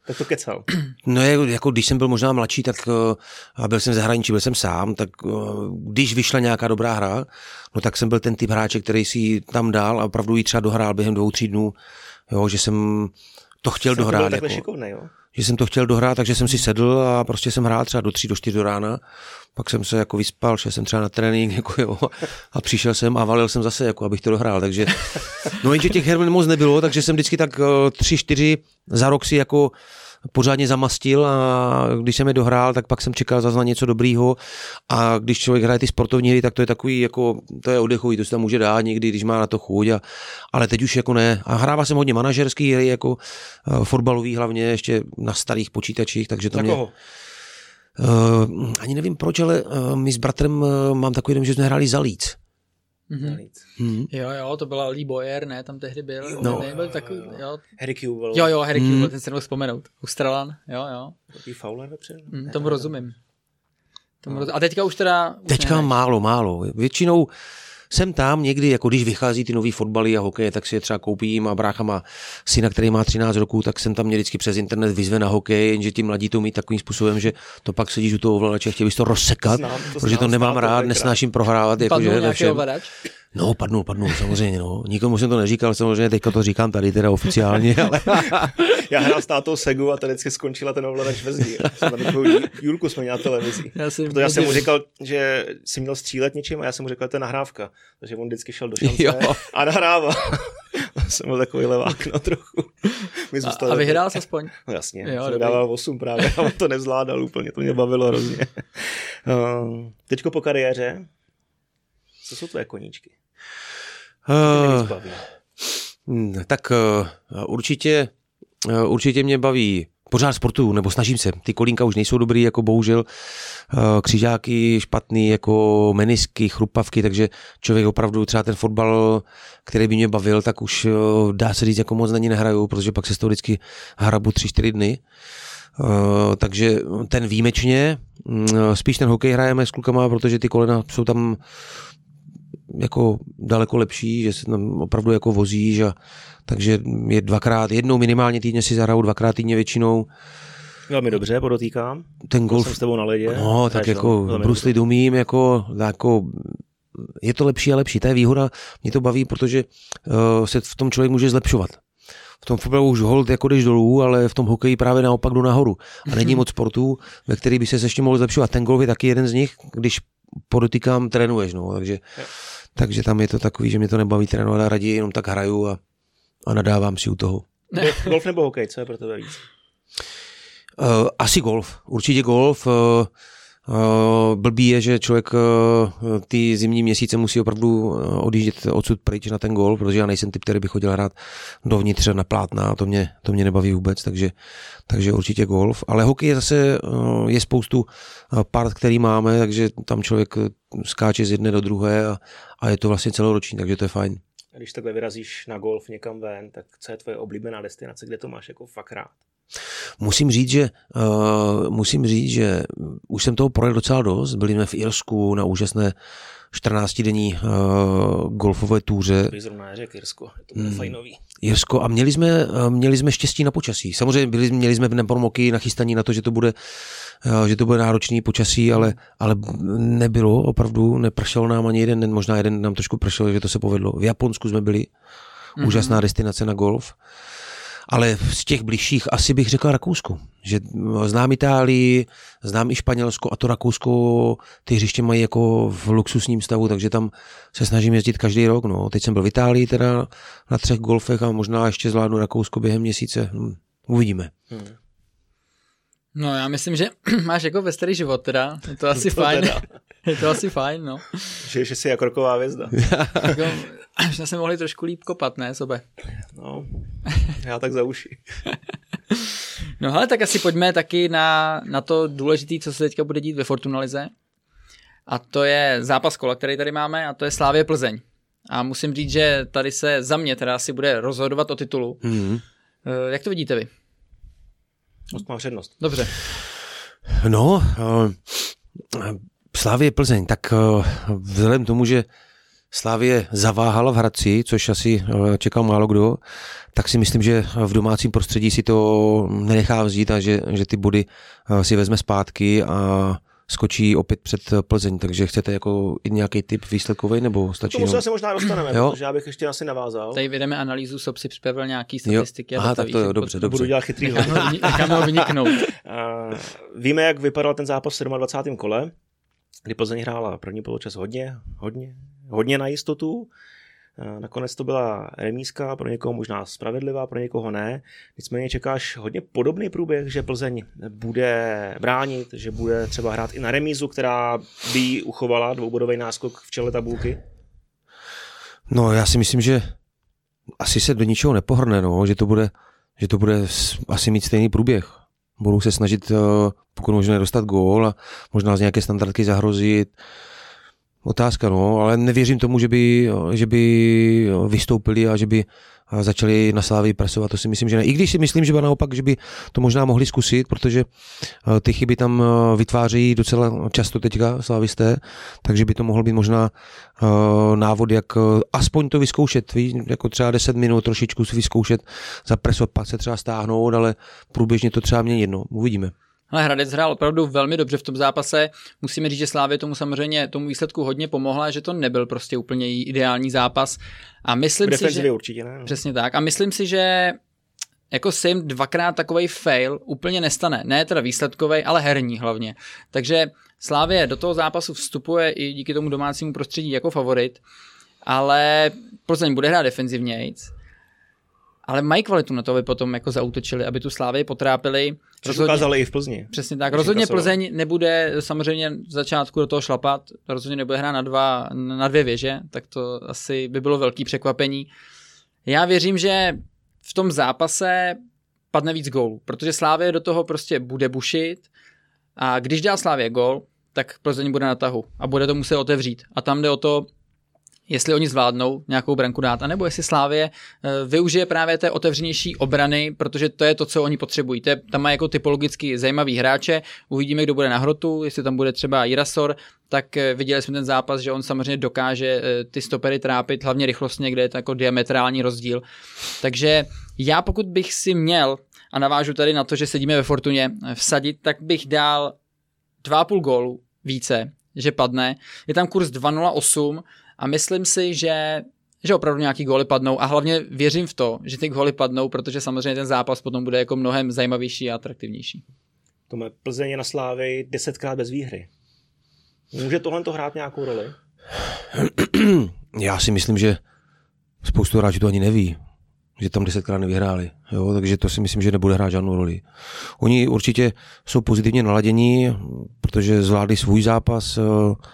Tak to kecal. No jako když jsem byl možná mladší, tak eh, a byl jsem v zahraničí, byl jsem sám, tak eh, když vyšla nějaká dobrá hra, no tak jsem byl ten typ hráče, který si tam dal a opravdu ji třeba dohrál během dvou, tří dnů, jo, že jsem to chtěl jsem dohrát. To jako, šikovný, jo? Že jsem to chtěl dohrát, takže jsem si sedl a prostě jsem hrál třeba do tří, do čtyř do rána. Pak jsem se jako vyspal, šel jsem třeba na trénink jako jo, a přišel jsem a valil jsem zase, jako abych to dohrál. Takže, no jenže těch her moc nebylo, takže jsem vždycky tak eh, tři, čtyři za rok si jako pořádně zamastil a když jsem je dohrál, tak pak jsem čekal zase na něco dobrýho a když člověk hraje ty sportovní hry, tak to je takový jako, to je oddechový, to se tam může dát někdy, když má na to chuť, a, ale teď už jako ne. A hrával jsem hodně manažerský hry, jako uh, fotbalový hlavně, ještě na starých počítačích, takže to mě... Uh, ani nevím proč, ale uh, my s bratrem uh, mám takový den, že jsme hráli za Líc. Mm-hmm. Mm-hmm. Jo, jo, to byla Lee Boyer, ne, tam tehdy byl. Jo, no. ne, byl takový, jo. Harry Kubel. Jo, jo, Harry mm. ten se mohl vzpomenout. Australan, jo, jo. Taký Fowler vepředu. Mm, tomu rozumím. Tomu no. rozumím. A teďka už teda... Už teďka ne, málo, málo. Většinou jsem tam někdy, jako když vychází ty nový fotbaly a hokej, tak si je třeba koupím a brácha má syna, který má 13 roků, tak jsem tam mě vždycky přes internet vyzve na hokej, jenže ti mladí to mít takovým způsobem, že to pak sedíš u toho ovladače a chtěl bys to rozsekat, znám, to protože znám, to nemám rád, nesnáším prohrávat. Jako, že, ovladač? No, padnul, padnul, samozřejmě, no. Nikomu jsem to neříkal, samozřejmě teďka to říkám tady teda oficiálně, ale... já hrál s tátou Segu a tady vždycky skončila ten ovladač ve zdi. Julku jsme měli na televizi. Já, jsem, já jsem mu říkal, že si měl střílet něčím a já jsem mu říkal, že to je nahrávka. Takže on vždycky šel do šance jo. a nahrával. jsem byl takový levák no trochu. My a, a vyhrál jsi aspoň? No jasně, jo, jsem dával 8 právě, ale to nezvládal úplně, to mě bavilo hrozně. Uh, teďko po kariéře, co jsou tvoje koníčky? Uh, tak uh, určitě, uh, určitě mě baví pořád sportu, nebo snažím se. Ty kolínka už nejsou dobrý, jako bohužel křižáky špatný, jako menisky, chrupavky, takže člověk opravdu třeba ten fotbal, který by mě bavil, tak už dá se říct, jako moc na ní nehraju, protože pak se z toho vždycky hrabu tři, čtyři dny. takže ten výjimečně, mm, spíš ten hokej hrajeme s klukama, protože ty kolena jsou tam jako daleko lepší, že se tam opravdu jako vozíš a takže je dvakrát, jednou minimálně týdně si zahraju, dvakrát týdně většinou. Velmi dobře, podotýkám. Ten golf. Jsem s tebou na ledě. No, tak jako Bruce Lee umím, jako, jako je to lepší a lepší. To je výhoda, mě to baví, protože uh, se v tom člověk může zlepšovat. V tom fotbalu už hold jako jdeš dolů, ale v tom hokeji právě naopak jdu nahoru. A není moc sportů, ve kterých by se ještě mohl zlepšovat. Ten golf je taky jeden z nich, když podotýkám, trénuješ. No. Takže, takže tam je to takový, že mě to nebaví trénovat a raději jenom tak hraju a, a nadávám si u toho. Golf nebo hokej, co je pro tebe víc? Uh, asi golf, určitě golf. Uh, blbý je, že člověk uh, ty zimní měsíce musí opravdu odjíždět odsud pryč na ten golf, protože já nejsem typ, který by chodil hrát dovnitř na plátna a to mě, to mě nebaví vůbec, takže, takže určitě golf. Ale hokej je zase, je spoustu part, který máme, takže tam člověk skáče z jedné do druhé a, a je to vlastně celoroční, takže to je fajn. Když takhle vyrazíš na golf někam ven, tak co je tvoje oblíbená destinace, kde to máš jako fakt rád? Musím říct, že, uh, musím říct, že už jsem toho projel docela dost. Byli jsme v Irsku na úžasné 14-denní uh, golfové túře. Bych zrovna neřekl Irsko, to bude hmm. fajnový. Jirsko a měli jsme, měli jsme štěstí na počasí. Samozřejmě byli, měli jsme nepromoky nachystaní na to, že to bude, že to bude náročný počasí, ale, ale nebylo, opravdu nepršel nám ani jeden, možná jeden nám trošku pršel, že to se povedlo. V Japonsku jsme byli, mm-hmm. úžasná destinace na golf. Ale z těch bližších asi bych řekl Rakousku. Že znám Itálii, znám i Španělsko a to Rakousko ty hřiště mají jako v luxusním stavu, takže tam se snažím jezdit každý rok. No. Teď jsem byl v Itálii teda na třech golfech a možná ještě zvládnu Rakousko během měsíce. Hm, uvidíme. Hmm. No já myslím, že máš jako veselý život teda, je to asi to fajn. Teda. Je to asi fajn, no. Že, že jsi jako roková vězda. jako, že jsme mohli trošku líp kopat, ne, sobe? No, já tak za uši. no ale tak asi pojďme taky na, na to důležité, co se teďka bude dít ve Fortunalize. A to je zápas kola, který tady máme, a to je Slávě Plzeň. A musím říct, že tady se za mě teda asi bude rozhodovat o titulu. Mm-hmm. Jak to vidíte vy? Most má přednost. Dobře. No, uh, Slávě Plzeň, tak uh, vzhledem tomu, že Slávě zaváhala v Hradci, což asi uh, čekal málo kdo, tak si myslím, že v domácím prostředí si to nenechá vzít a že, že ty body uh, si vezme zpátky a skočí opět před Plzeň, takže chcete jako i nějaký typ výsledkový nebo stačí? K tomu se možná dostaneme, jo? protože já bych ještě asi navázal. Tady vyjdeme analýzu, Sob si připravil nějaký statistiky. Jo. Aha, tak to jo, dobře, dobře. Budu dělat chytrý Necháme ho vyniknout. Víme, jak vypadal ten zápas v 27. kole, kdy Plzeň hrála první poločas hodně, hodně, hodně na jistotu. Nakonec to byla remízka, pro někoho možná spravedlivá, pro někoho ne. Nicméně čekáš hodně podobný průběh, že Plzeň bude bránit, že bude třeba hrát i na remízu, která by uchovala dvoubodový náskok v čele tabulky? No já si myslím, že asi se do ničeho nepohrne, no, že to bude, že to bude asi mít stejný průběh. Budou se snažit eh, pokud možno dostat gól a možná z nějaké standardky zahrozit. Otázka, no, ale nevěřím tomu, že by, že by vystoupili a že by začali na Slávy presovat, to si myslím, že ne. I když si myslím, že by naopak, že by to možná mohli zkusit, protože eh, ty chyby tam eh, vytvářejí docela často teďka slávisté, takže by to mohl být možná eh, návod, jak aspoň to vyzkoušet, ví, jako třeba 10 minut trošičku si vyzkoušet, zapresovat, pak se třeba stáhnout, ale průběžně to třeba měnit, no, uvidíme. Ale Hradec hrál opravdu velmi dobře v tom zápase. Musíme říct, že Slávě tomu samozřejmě tomu výsledku hodně pomohla, že to nebyl prostě úplně ideální zápas. A myslím si, že... určitě ne. Přesně tak. A myslím si, že jako se jim dvakrát takový fail úplně nestane. Ne teda výsledkový, ale herní hlavně. Takže Slávě do toho zápasu vstupuje i díky tomu domácímu prostředí jako favorit, ale Plzeň bude hrát defenzivnějc ale mají kvalitu na to, aby potom jako zautočili, aby tu Slávy potrápili. Což rozhodně, ukázali i v Plzni. Přesně tak. Rozhodně Plzeň nebude samozřejmě v začátku do toho šlapat, rozhodně nebude hrát na, dva, na dvě věže, tak to asi by bylo velký překvapení. Já věřím, že v tom zápase padne víc gólů, protože Slávě do toho prostě bude bušit a když dá Slávě gól, tak Plzeň bude na tahu a bude to muset otevřít. A tam jde o to, jestli oni zvládnou nějakou branku dát, anebo jestli Slávě eh, využije právě té otevřenější obrany, protože to je to, co oni potřebují. To je, tam má jako typologicky zajímavý hráče, uvidíme, kdo bude na hrotu, jestli tam bude třeba Jirasor, tak eh, viděli jsme ten zápas, že on samozřejmě dokáže eh, ty stopery trápit, hlavně rychlostně, kde je to jako diametrální rozdíl. Takže já pokud bych si měl, a navážu tady na to, že sedíme ve Fortuně, vsadit, tak bych dal 2,5 gólu více, že padne. Je tam kurz 2,08, a myslím si, že že opravdu nějaký góly padnou a hlavně věřím v to, že ty góly padnou, protože samozřejmě ten zápas potom bude jako mnohem zajímavější a atraktivnější. Tome, Plzeň je na Slávy desetkrát bez výhry. Může tohle to hrát nějakou roli? Já si myslím, že spoustu hráčů to ani neví, že tam desetkrát nevyhráli. Jo? Takže to si myslím, že nebude hrát žádnou roli. Oni určitě jsou pozitivně naladění, protože zvládli svůj zápas.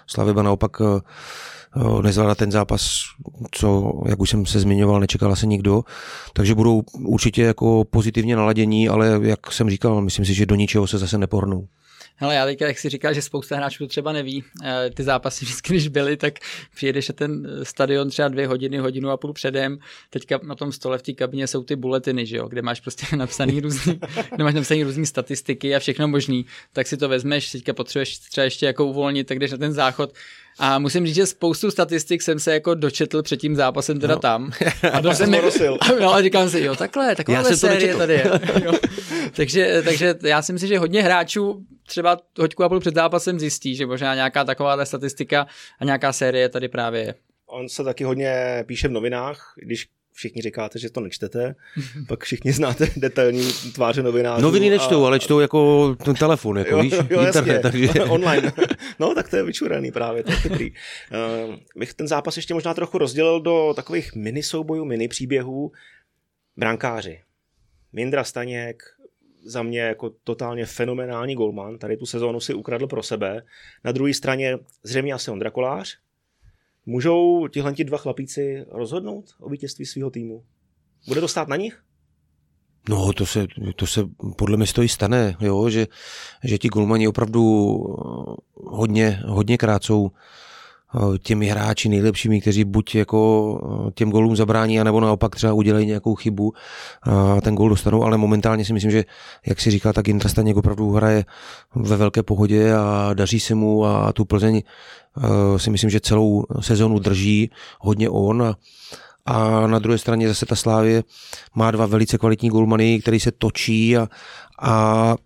Slavia naopak Eh, nezvládá ten zápas, co, jak už jsem se zmiňoval, nečekala se nikdo, takže budou určitě jako pozitivně naladění, ale jak jsem říkal, myslím si, že do ničeho se zase nepornou. Hele, já teďka, jak si říkal, že spousta hráčů to třeba neví, eh, ty zápasy vždycky, když byly, tak přijedeš na ten stadion třeba dvě hodiny, hodinu a půl předem, teďka na tom stole v té kabině jsou ty buletiny, že jo, kde máš prostě napsaný různý, kde máš napsaný různý statistiky a všechno možný, tak si to vezmeš, teďka potřebuješ třeba ještě jako uvolnit, tak jdeš na ten záchod, a musím říct, že spoustu statistik jsem se jako dočetl před tím zápasem teda no. tam. A to jsem nerosil. No a říkám si, jo, takhle, taková série tady je. Jo. takže, takže já si myslím, že hodně hráčů třeba hoďku a půl před zápasem zjistí, že možná nějaká taková statistika a nějaká série tady právě je. On se taky hodně píše v novinách, když všichni říkáte, že to nečtete, pak všichni znáte detailní tváře novinářů. Noviny nečtou, a... ale čtou jako ten telefon, jako jo, víš, jo, internet. Takže... Online. No, tak to je vyčuraný právě, to je chytrý. Uh, bych ten zápas ještě možná trochu rozdělil do takových mini soubojů, mini příběhů. Brankáři. Mindra Staněk, za mě jako totálně fenomenální golman, tady tu sezónu si ukradl pro sebe. Na druhé straně zřejmě asi Ondra Kolář, Můžou tihle dva chlapíci rozhodnout o vítězství svého týmu? Bude to stát na nich? No, to se, to se podle mě stojí stane, jo? Že, že ti golmani opravdu eh, hodně, hodně krát jsou těmi hráči nejlepšími, kteří buď jako eh, těm golům zabrání, anebo naopak třeba udělají nějakou chybu a ten gol dostanou, ale momentálně si myslím, že jak si říká, tak Indra Staněk opravdu hraje ve velké pohodě a daří se mu a tu Plzeň Eh, si myslím, že celou sezonu drží hodně on. A, a na druhé straně zase ta Slávě má dva velice kvalitní golmany, který se točí a, a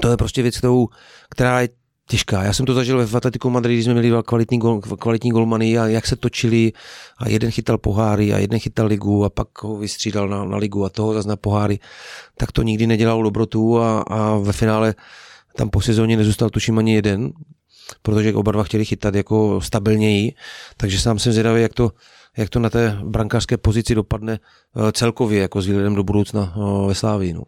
to je prostě věc, kterou, která je těžká. Já jsem to zažil v Atletico Madrid, když jsme měli kvalitní, gol, kvalitní golmany a jak se točili a jeden chytal poháry a jeden chytal ligu a pak ho vystřídal na, na ligu a toho zase na poháry, tak to nikdy nedělalo dobrotu a, a ve finále tam po sezóně nezůstal tuším ani jeden, protože oba dva chtěli chytat jako stabilněji, takže sám jsem zvědavý, jak to, jak to na té brankářské pozici dopadne eh, celkově jako s výhledem do budoucna eh, ve Slávii. No.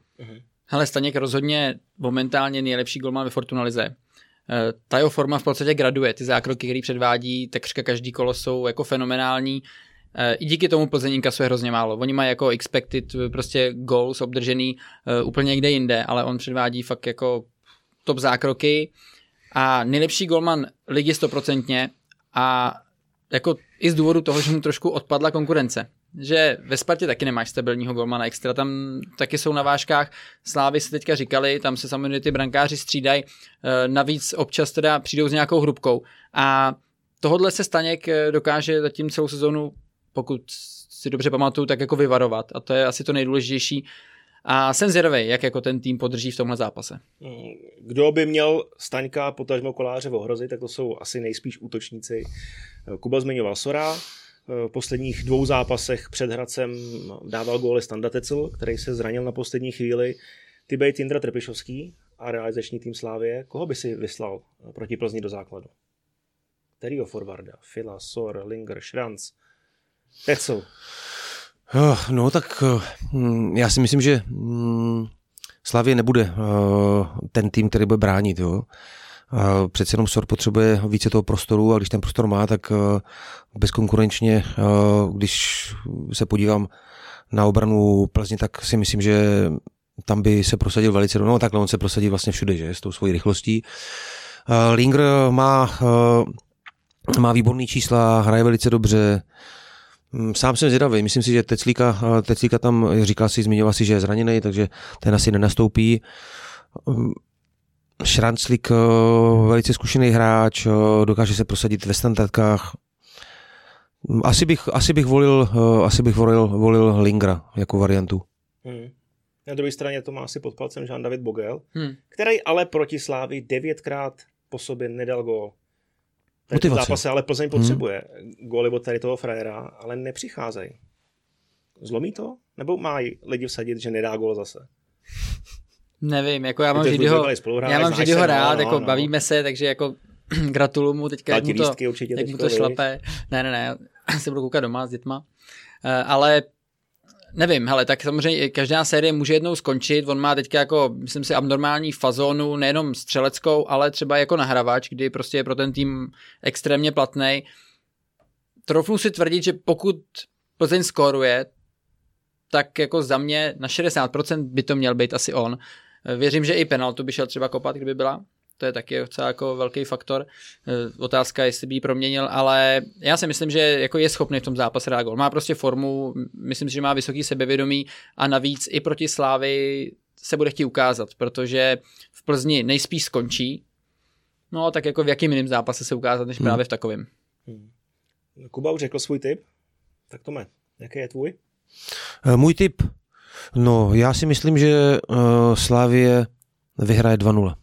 Hele, Staněk rozhodně momentálně nejlepší golman ve Fortunalize. Eh, ta jeho forma v podstatě graduje. Ty zákroky, které předvádí, takřka každý kolo jsou jako fenomenální. I díky tomu Plzeň inkasuje hrozně málo. Oni mají jako expected prostě goals obdržený úplně někde jinde, ale on předvádí fakt jako top zákroky a nejlepší golman ligy stoprocentně a jako i z důvodu toho, že mu trošku odpadla konkurence. Že ve Spartě taky nemáš stabilního golmana extra, tam taky jsou na vážkách. Slávy se teďka říkali, tam se samozřejmě ty brankáři střídají, eh, navíc občas teda přijdou s nějakou hrubkou. A tohodle se Staněk eh, dokáže zatím celou sezonu, pokud si dobře pamatuju, tak jako vyvarovat. A to je asi to nejdůležitější. A jsem zvědavý, jak jako ten tým podrží v tomhle zápase. Mm, kdo by měl Staňka potažmo koláře ohrozit, tak to jsou asi nejspíš útočníci. Kuba zmiňoval Sora, v posledních dvou zápasech před Hradcem dával góly Standa Tecel, který se zranil na poslední chvíli. Ty bejt Indra Trpišovský a realizační tým Slávě. Koho by si vyslal proti Plzni do základu? Kterýho forwarda? Fila, Sor, Linger, Šranc, Tecel. Oh, no tak hm, já si myslím, že hm, Slavě nebude ten tým, který bude bránit. Jo. Uh, přece jenom SOR potřebuje více toho prostoru a když ten prostor má, tak uh, bezkonkurenčně, uh, když se podívám na obranu Plzně, tak si myslím, že tam by se prosadil velice, no takhle on se prosadí vlastně všude, že, s tou svojí rychlostí. Linger má, má výborný čísla, hraje velice dobře, Mm, sám jsem zvědavý. Myslím si, že Teclíka, Teclíka tam říkal si, zmiňoval si, že je zraněný, takže ten asi nenastoupí. Šranclik, eh, velice zkušený hráč, eh, dokáže se prosadit ve standardkách. Asi bych, asi bych volil, eh, asi bych volil, volil Lingra jako variantu. Hmm. Na druhé straně to má asi pod palcem Jean David Bogel, hmm. který ale proti Slávy devětkrát po sobě nedal gól motivace. zápase, ale Plzeň hmm. potřebuje hmm. góly od tady toho frajera, ale nepřicházejí. Zlomí to? Nebo mají lidi vsadit, že nedá gól zase? Nevím, jako já mám Židyho, já mám Židyho rád, no, jako no. bavíme se, takže jako gratuluju mu teďka, jak mu to, jak mu to šlape. Ne, ne, ne, se budu koukat doma s dětma. Uh, ale nevím, hele, tak samozřejmě každá série může jednou skončit, on má teďka jako, myslím si, abnormální fazónu, nejenom střeleckou, ale třeba jako nahravač, kdy prostě je pro ten tým extrémně platný. Trofnu si tvrdit, že pokud Plzeň skoruje, tak jako za mě na 60% by to měl být asi on. Věřím, že i penaltu by šel třeba kopat, kdyby byla to je taky docela jako velký faktor. Eh, otázka, jestli by ji proměnil, ale já si myslím, že jako je schopný v tom zápase dát gol. Má prostě formu, myslím si, že má vysoký sebevědomí a navíc i proti Slávy se bude chtít ukázat, protože v Plzni nejspíš skončí, no tak jako v jakým jiném zápase se ukázat, než hmm. právě v takovém. Hmm. Kuba už řekl svůj tip, tak to má. Jaký je tvůj? Eh, můj tip? No, já si myslím, že uh, Slávie vyhraje 2-0.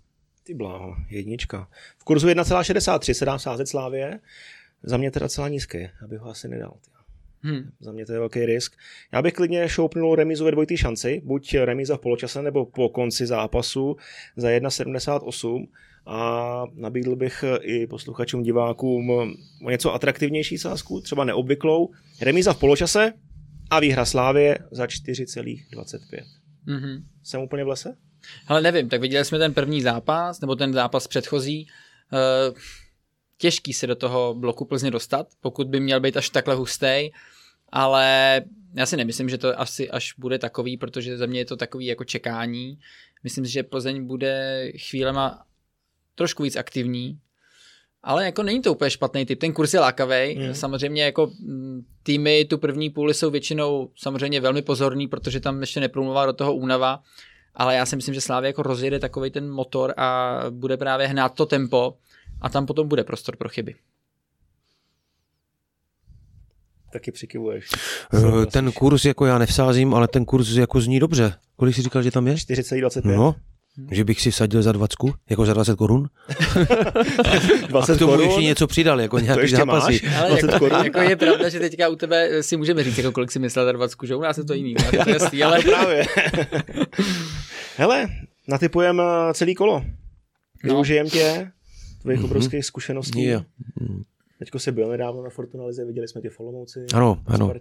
Ty bláho, jednička. V kurzu 1,63 se dá sázet Slávě. Za mě teda celá nízký, abych ho asi nedal. Hmm. Za mě to je velký risk. Já bych klidně šoupnul remizu ve dvojitý šanci, buď remiza v poločase nebo po konci zápasu za 1,78 a nabídl bych i posluchačům, divákům o něco atraktivnější sázku, třeba neobvyklou. Remiza v poločase a výhra Slávě za 4,25. Mm-hmm. Jsem úplně v lese? Ale nevím, tak viděli jsme ten první zápas, nebo ten zápas předchozí. Uh, těžký se do toho bloku Plzně dostat, pokud by měl být až takhle hustý, ale já si nemyslím, že to asi až bude takový, protože za mě je to takový jako čekání. Myslím si, že Plzeň bude chvílema trošku víc aktivní, ale jako není to úplně špatný typ. Ten kurz je lákavý. Mm. Samozřejmě jako mm, týmy tu první půli jsou většinou samozřejmě velmi pozorní, protože tam ještě nepromluvá do toho únava ale já si myslím, že Slávě jako rozjede takový ten motor a bude právě hnát to tempo a tam potom bude prostor pro chyby. Taky přikivuješ. Uh, ten kurz jako já nevsázím, ale ten kurz jako zní dobře. Kolik jsi říkal, že tam je? 4,25. No, že bych si vsadil za 20, jako za 20 korun. 20 a k tomu korun? ještě něco přidal, jako nějaký zápasy. máš? Ale 20 jako, korun? jako, je pravda, že teďka u tebe si můžeme říct, jako kolik si myslel za 20, že u nás je to jiný, je to jasný, ale No právě. Hele, natypujeme celý kolo. No. Využijem tě, tvojich obrovských zkušeností. Jo. Teďko jsi byl nedávno na Fortunalize, viděli jsme tě v Olomouci. Ano, ano.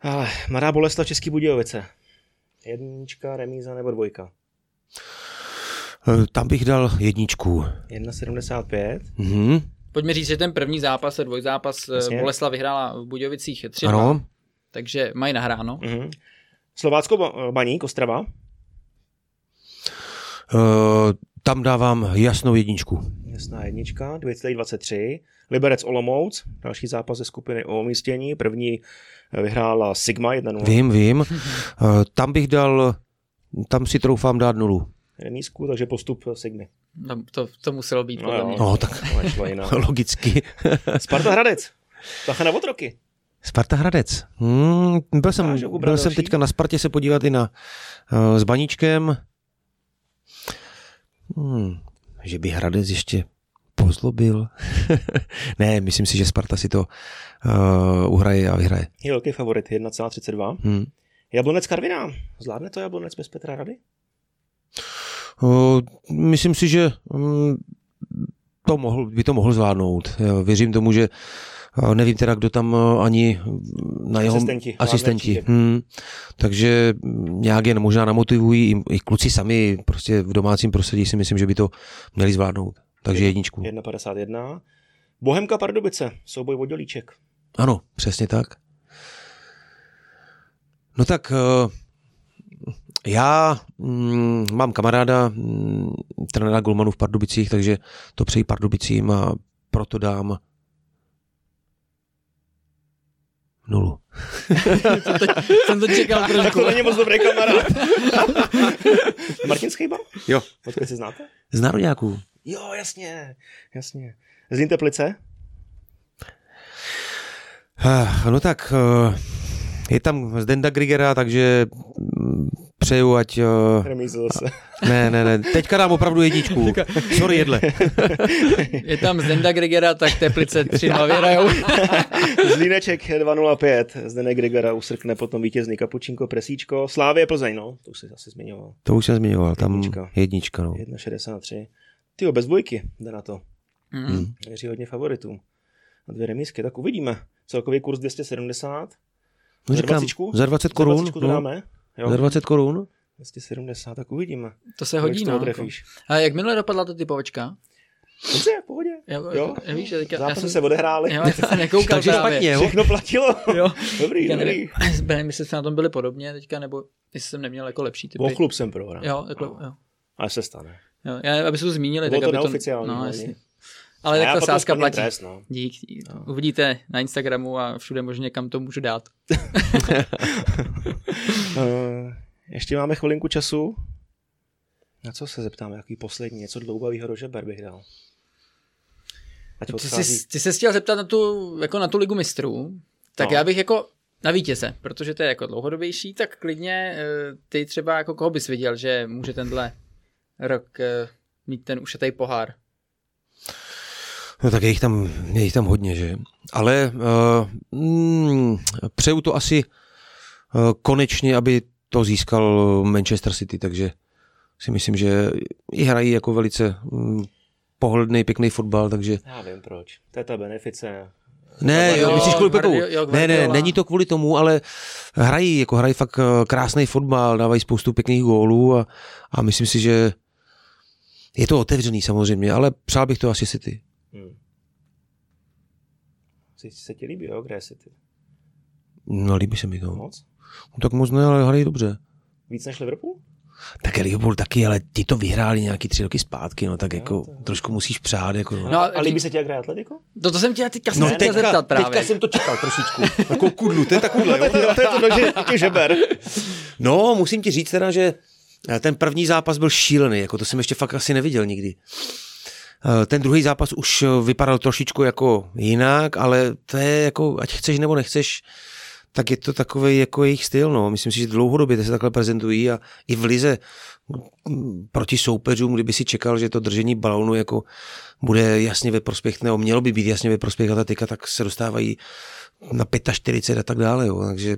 Ale Mladá Boleslav Český Budějovice. Jednička, remíza nebo dvojka? Eh, Tam bych dal jedničku. 1,75. Mhm. pojďme říct, že ten první zápas, dvojzápas, Jasně. Boleslav vyhrála v Budějovicích 3 Ano. takže mají nahráno. Mhm. Slovácko Ba- Baník, Ostrava. Eh, Tam dávám jasnou jedničku. Jasná jednička, 2,23. Liberec Olomouc, další zápas ze skupiny o umístění. První eh, vyhrála Sigma 1-0. Vím, vím. Eh, Tam bych dal, tam si troufám dát nulu. Remízku, takže postup Sigmy. No, to, to muselo být No podle mě. No, tak No, logicky. Sparta Hradec. Bacha na otroky. Sparta Hradec. Hmm, byl jsem, byl jsem teďka na Spartě se podívat i na uh, s Baníčkem. Hmm, že by Hradec ještě pozlobil. ne, myslím si, že Sparta si to uh, uhraje a vyhraje. Je velký favorit, 1,32. Hmm. Jablonec Karviná. Zvládne to Jablonec bez Petra Rady? Uh, myslím si, že um, to mohl, by to mohl zvládnout. Já věřím tomu, že uh, nevím teda, kdo tam uh, ani na jeho Asistenti, asistenti. Hmm. Takže nějak je možná namotivují i, kluci sami prostě v domácím prostředí si myslím, že by to měli zvládnout. Takže jedničku. 1,51. Bohemka Pardubice, souboj vodolíček. Ano, přesně tak. No tak uh, já mm, mám kamaráda, mm, trenéra Golmanu v Pardubicích, takže to přeji Pardubicím a proto dám nulu. Jsem to čekal Tak trošku. to není moc dobrý kamarád. Martin Schejba? Jo. Odkud si znáte? Z národňáků. Jo, jasně, jasně. Zlín Teplice? Eh, No tak eh, je tam Zdenda Grigera, takže mm, přeju, ať... eh, Remízu zase. Ne, ne, ne, teďka dám opravdu jedničku. Sorry, jedle. Je tam Zdenda Grigera, tak Teplice 3 0 vyhrajou. Zlíneček 2,05. Zdenek Grigara usrkne potom vítězný Kapučinko, Presíčko. Slávě Plzeň, no, to už jsi asi zmiňoval. To už jsem zmiňoval, tam Jednička. jednička, no. 1,63. Ty bez dvojky jde na to. Mm. Věří hodně favoritů. A dvě remízky, tak uvidíme. Celkový kurz 270. No Za říkám, 20? za 20 Za korun, 20 to no, dáme? Jo, za 20 korun. 270, tak uvidíme. To se hodí, no. Jako. trefíš. A jak minule dopadla ta typovačka? Dobře, v pohodě. Jo, Jo. jo. Víš, já Zápasy jsem, se odehrály. jo, já jsem nekoukal Takže právě. špatně, jo? Všechno platilo. Jo. Dobrý, Já dobrý. nevím, nevím, jestli jsme na tom byli podobně teďka, nebo jestli jsem neměl jako lepší typy. O klub jsem prohrál. Jo, takhle, No. jo. Ale se stane. jo. Já, aby se to zmínili, Bylo tak to aby neoficiální, to... No, hlavně. jasně. Ale tak ta sázka platí. Trest, no. Dík, dík. Uvidíte na Instagramu a všude možně, kam to můžu dát. Uh, ještě máme chvilinku času. Na co se zeptám? Jaký poslední? Něco dloubavého do žeber bych dal. Ať Ty jsi, ty jsi chtěl zeptat na tu, jako na tu ligu mistrů, tak No. já bych jako na vítěze, protože to je jako dlouhodobější, tak klidně eh, ty třeba jako koho bys viděl, že může tenhle rok eh, mít ten ušatý pohár. No tak je jich tam, je jich tam hodně, že? Ale uh, mm, přeju to asi uh, konečně, aby to získal Manchester City, takže si myslím, že i hrají jako velice mm, pohodlný, pěkný fotbal, takže Já vím proč. To je ta benefice. ne, jo, myslíš kvůli Pepu? Ne, ne, není to kvůli tomu, ale hrají, jako hrají fakt eh, krásný fotbal, dávají spoustu pěkných gólů a, a myslím si, že je to otevřený samozřejmě, ale přál bych to asi City. Hmm. Si, se ti líbí, jo? Je City? No, líbí se mi to. Moc? No, tak moc ne, ale hrají dobře. Víc než Liverpool? Tak Liverpool taky, ale ti to vyhráli nějaký tři roky zpátky, no tak Jo, jako to trošku musíš přát. Jako, no. No, A líbí se ti, jak hraje Atletico? To, to jsem tě teďka jsem No, se teďka, zeptat právě. teďka jsem to čekal trošičku. Jako kudlu, to je ta kudle. to je to, je to do těch žeber. No, musím ti říct teda, že ten první zápas byl šílený, jako to jsem ještě fakt asi neviděl nikdy. Eh, Ten druhý zápas už eh, vypadal trošičku jako jinak, ale to je jako, ať chceš nebo nechceš, tak je to takový jako jejich styl. No. Myslím si, že dlouhodobě se takhle prezentují a i v lize mm, proti soupeřům, kdyby si čekal, že to držení balónu jako bude jasně ve prospěch, nebo mělo by být jasně ve prospěch Atletika, tak se dostávají na 45 a tak dále. Jo. Takže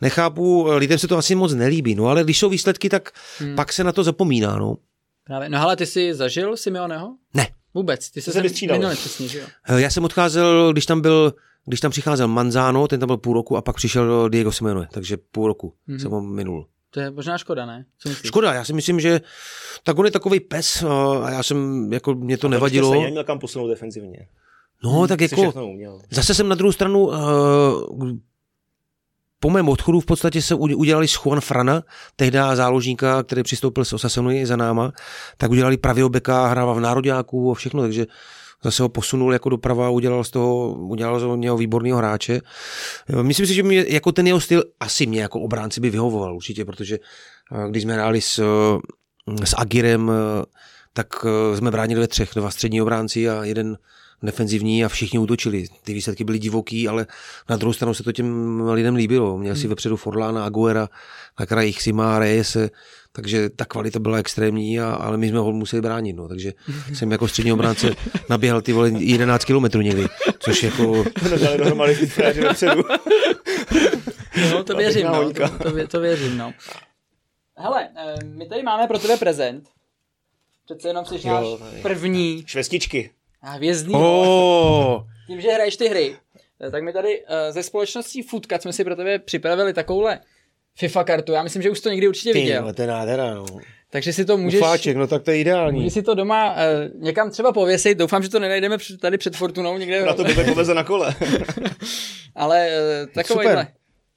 nechápu, lidem se to asi moc nelíbí, no ale když jsou výsledky, tak hmm. pak se na to zapomíná. No. Právě. No ale ty jsi zažil Simeoneho? Ne. Vůbec, ty jsi se minuli přesně, že jo? Eh, já jsem odcházel, když tam byl když tam přicházel Manzano, ten tam byl půl roku a pak přišel Diego Simeone, takže půl roku mm-hmm. jsem ho minul. To je možná škoda, ne? Co škoda, já si myslím, že tak on je takový pes a já jsem, jako mě to a nevadilo. A měl kam posunout defenzivně. No, hmm, tak jako, zase jsem na druhou stranu, uh, po mém odchodu v podstatě se udělali z Juan Frana, tehdy záložníka, který přistoupil z Osasony za náma, tak udělali pravého beka, hrával v nároďáku a všechno, takže zase ho posunul jako doprava udělal z toho, udělal z něho výborného hráče. Myslím si, že mě, jako ten jeho styl asi mě jako obránci by vyhovoval určitě, protože eh, když jsme hráli s, eh, s Agirem, eh, tak jsme bránili ve třech, dva střední obránci a jeden defenzivní a všichni útočili. Ty výsledky byly divoký, ale na druhou stranu se to těm lidem líbilo. Měl si hmm. vepředu Forlána, Aguera, na krajích Sima, Reyese, takže ta kvalita byla extrémní, a, ale my jsme ho museli bránit, no, takže jsem jako střední obránce naběhal ty vole 11 kilometrů někdy, což jako... No, dali dohromady ty vepředu. No, to věřím, no, to, to, to věřím, no. Hele, eh, my tady máme pro tebe prezent. Přece jenom jsi náš první... Švestičky. A hvězdný. Oh. Tím, že hraješ ty hry. Eh, tak my tady uh, ze společností Foodcat jsme si pro tebe připravili takovouhle FIFA kartu. Já myslím, že už to někdy určitě Ty, viděl. to je nádhera, no. Takže si to můžeš... Ufáček, no tak to je ideální. Můžeš si to doma uh, někam třeba pověsit. Doufám, že to nenajdeme tady před Fortunou někde. Na to by poveze na kole. Ale uh, takovýhle,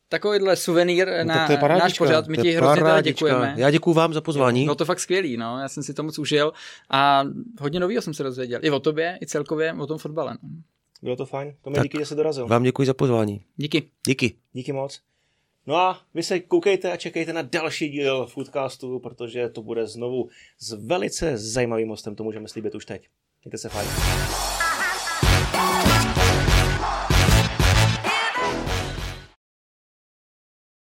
takovýhle suvenýr no, na je náš pořád. My ti hrozně teda děkujeme. Já děkuji vám za pozvání. No to fakt skvělý, no. Já jsem si to moc užil a hodně nového jsem se dozvěděl. I o tobě, i celkově o tom fotbale. No. Bylo to fajn. To díky, že jsi dorazil. Vám děkuji za pozvání. Díky. Díky. Díky moc. No a vy se koukejte a čekejte na další díl Foodcastu, protože to bude znovu s velice zajímavým hostem, to můžeme slíbit už teď. Mějte se fajn.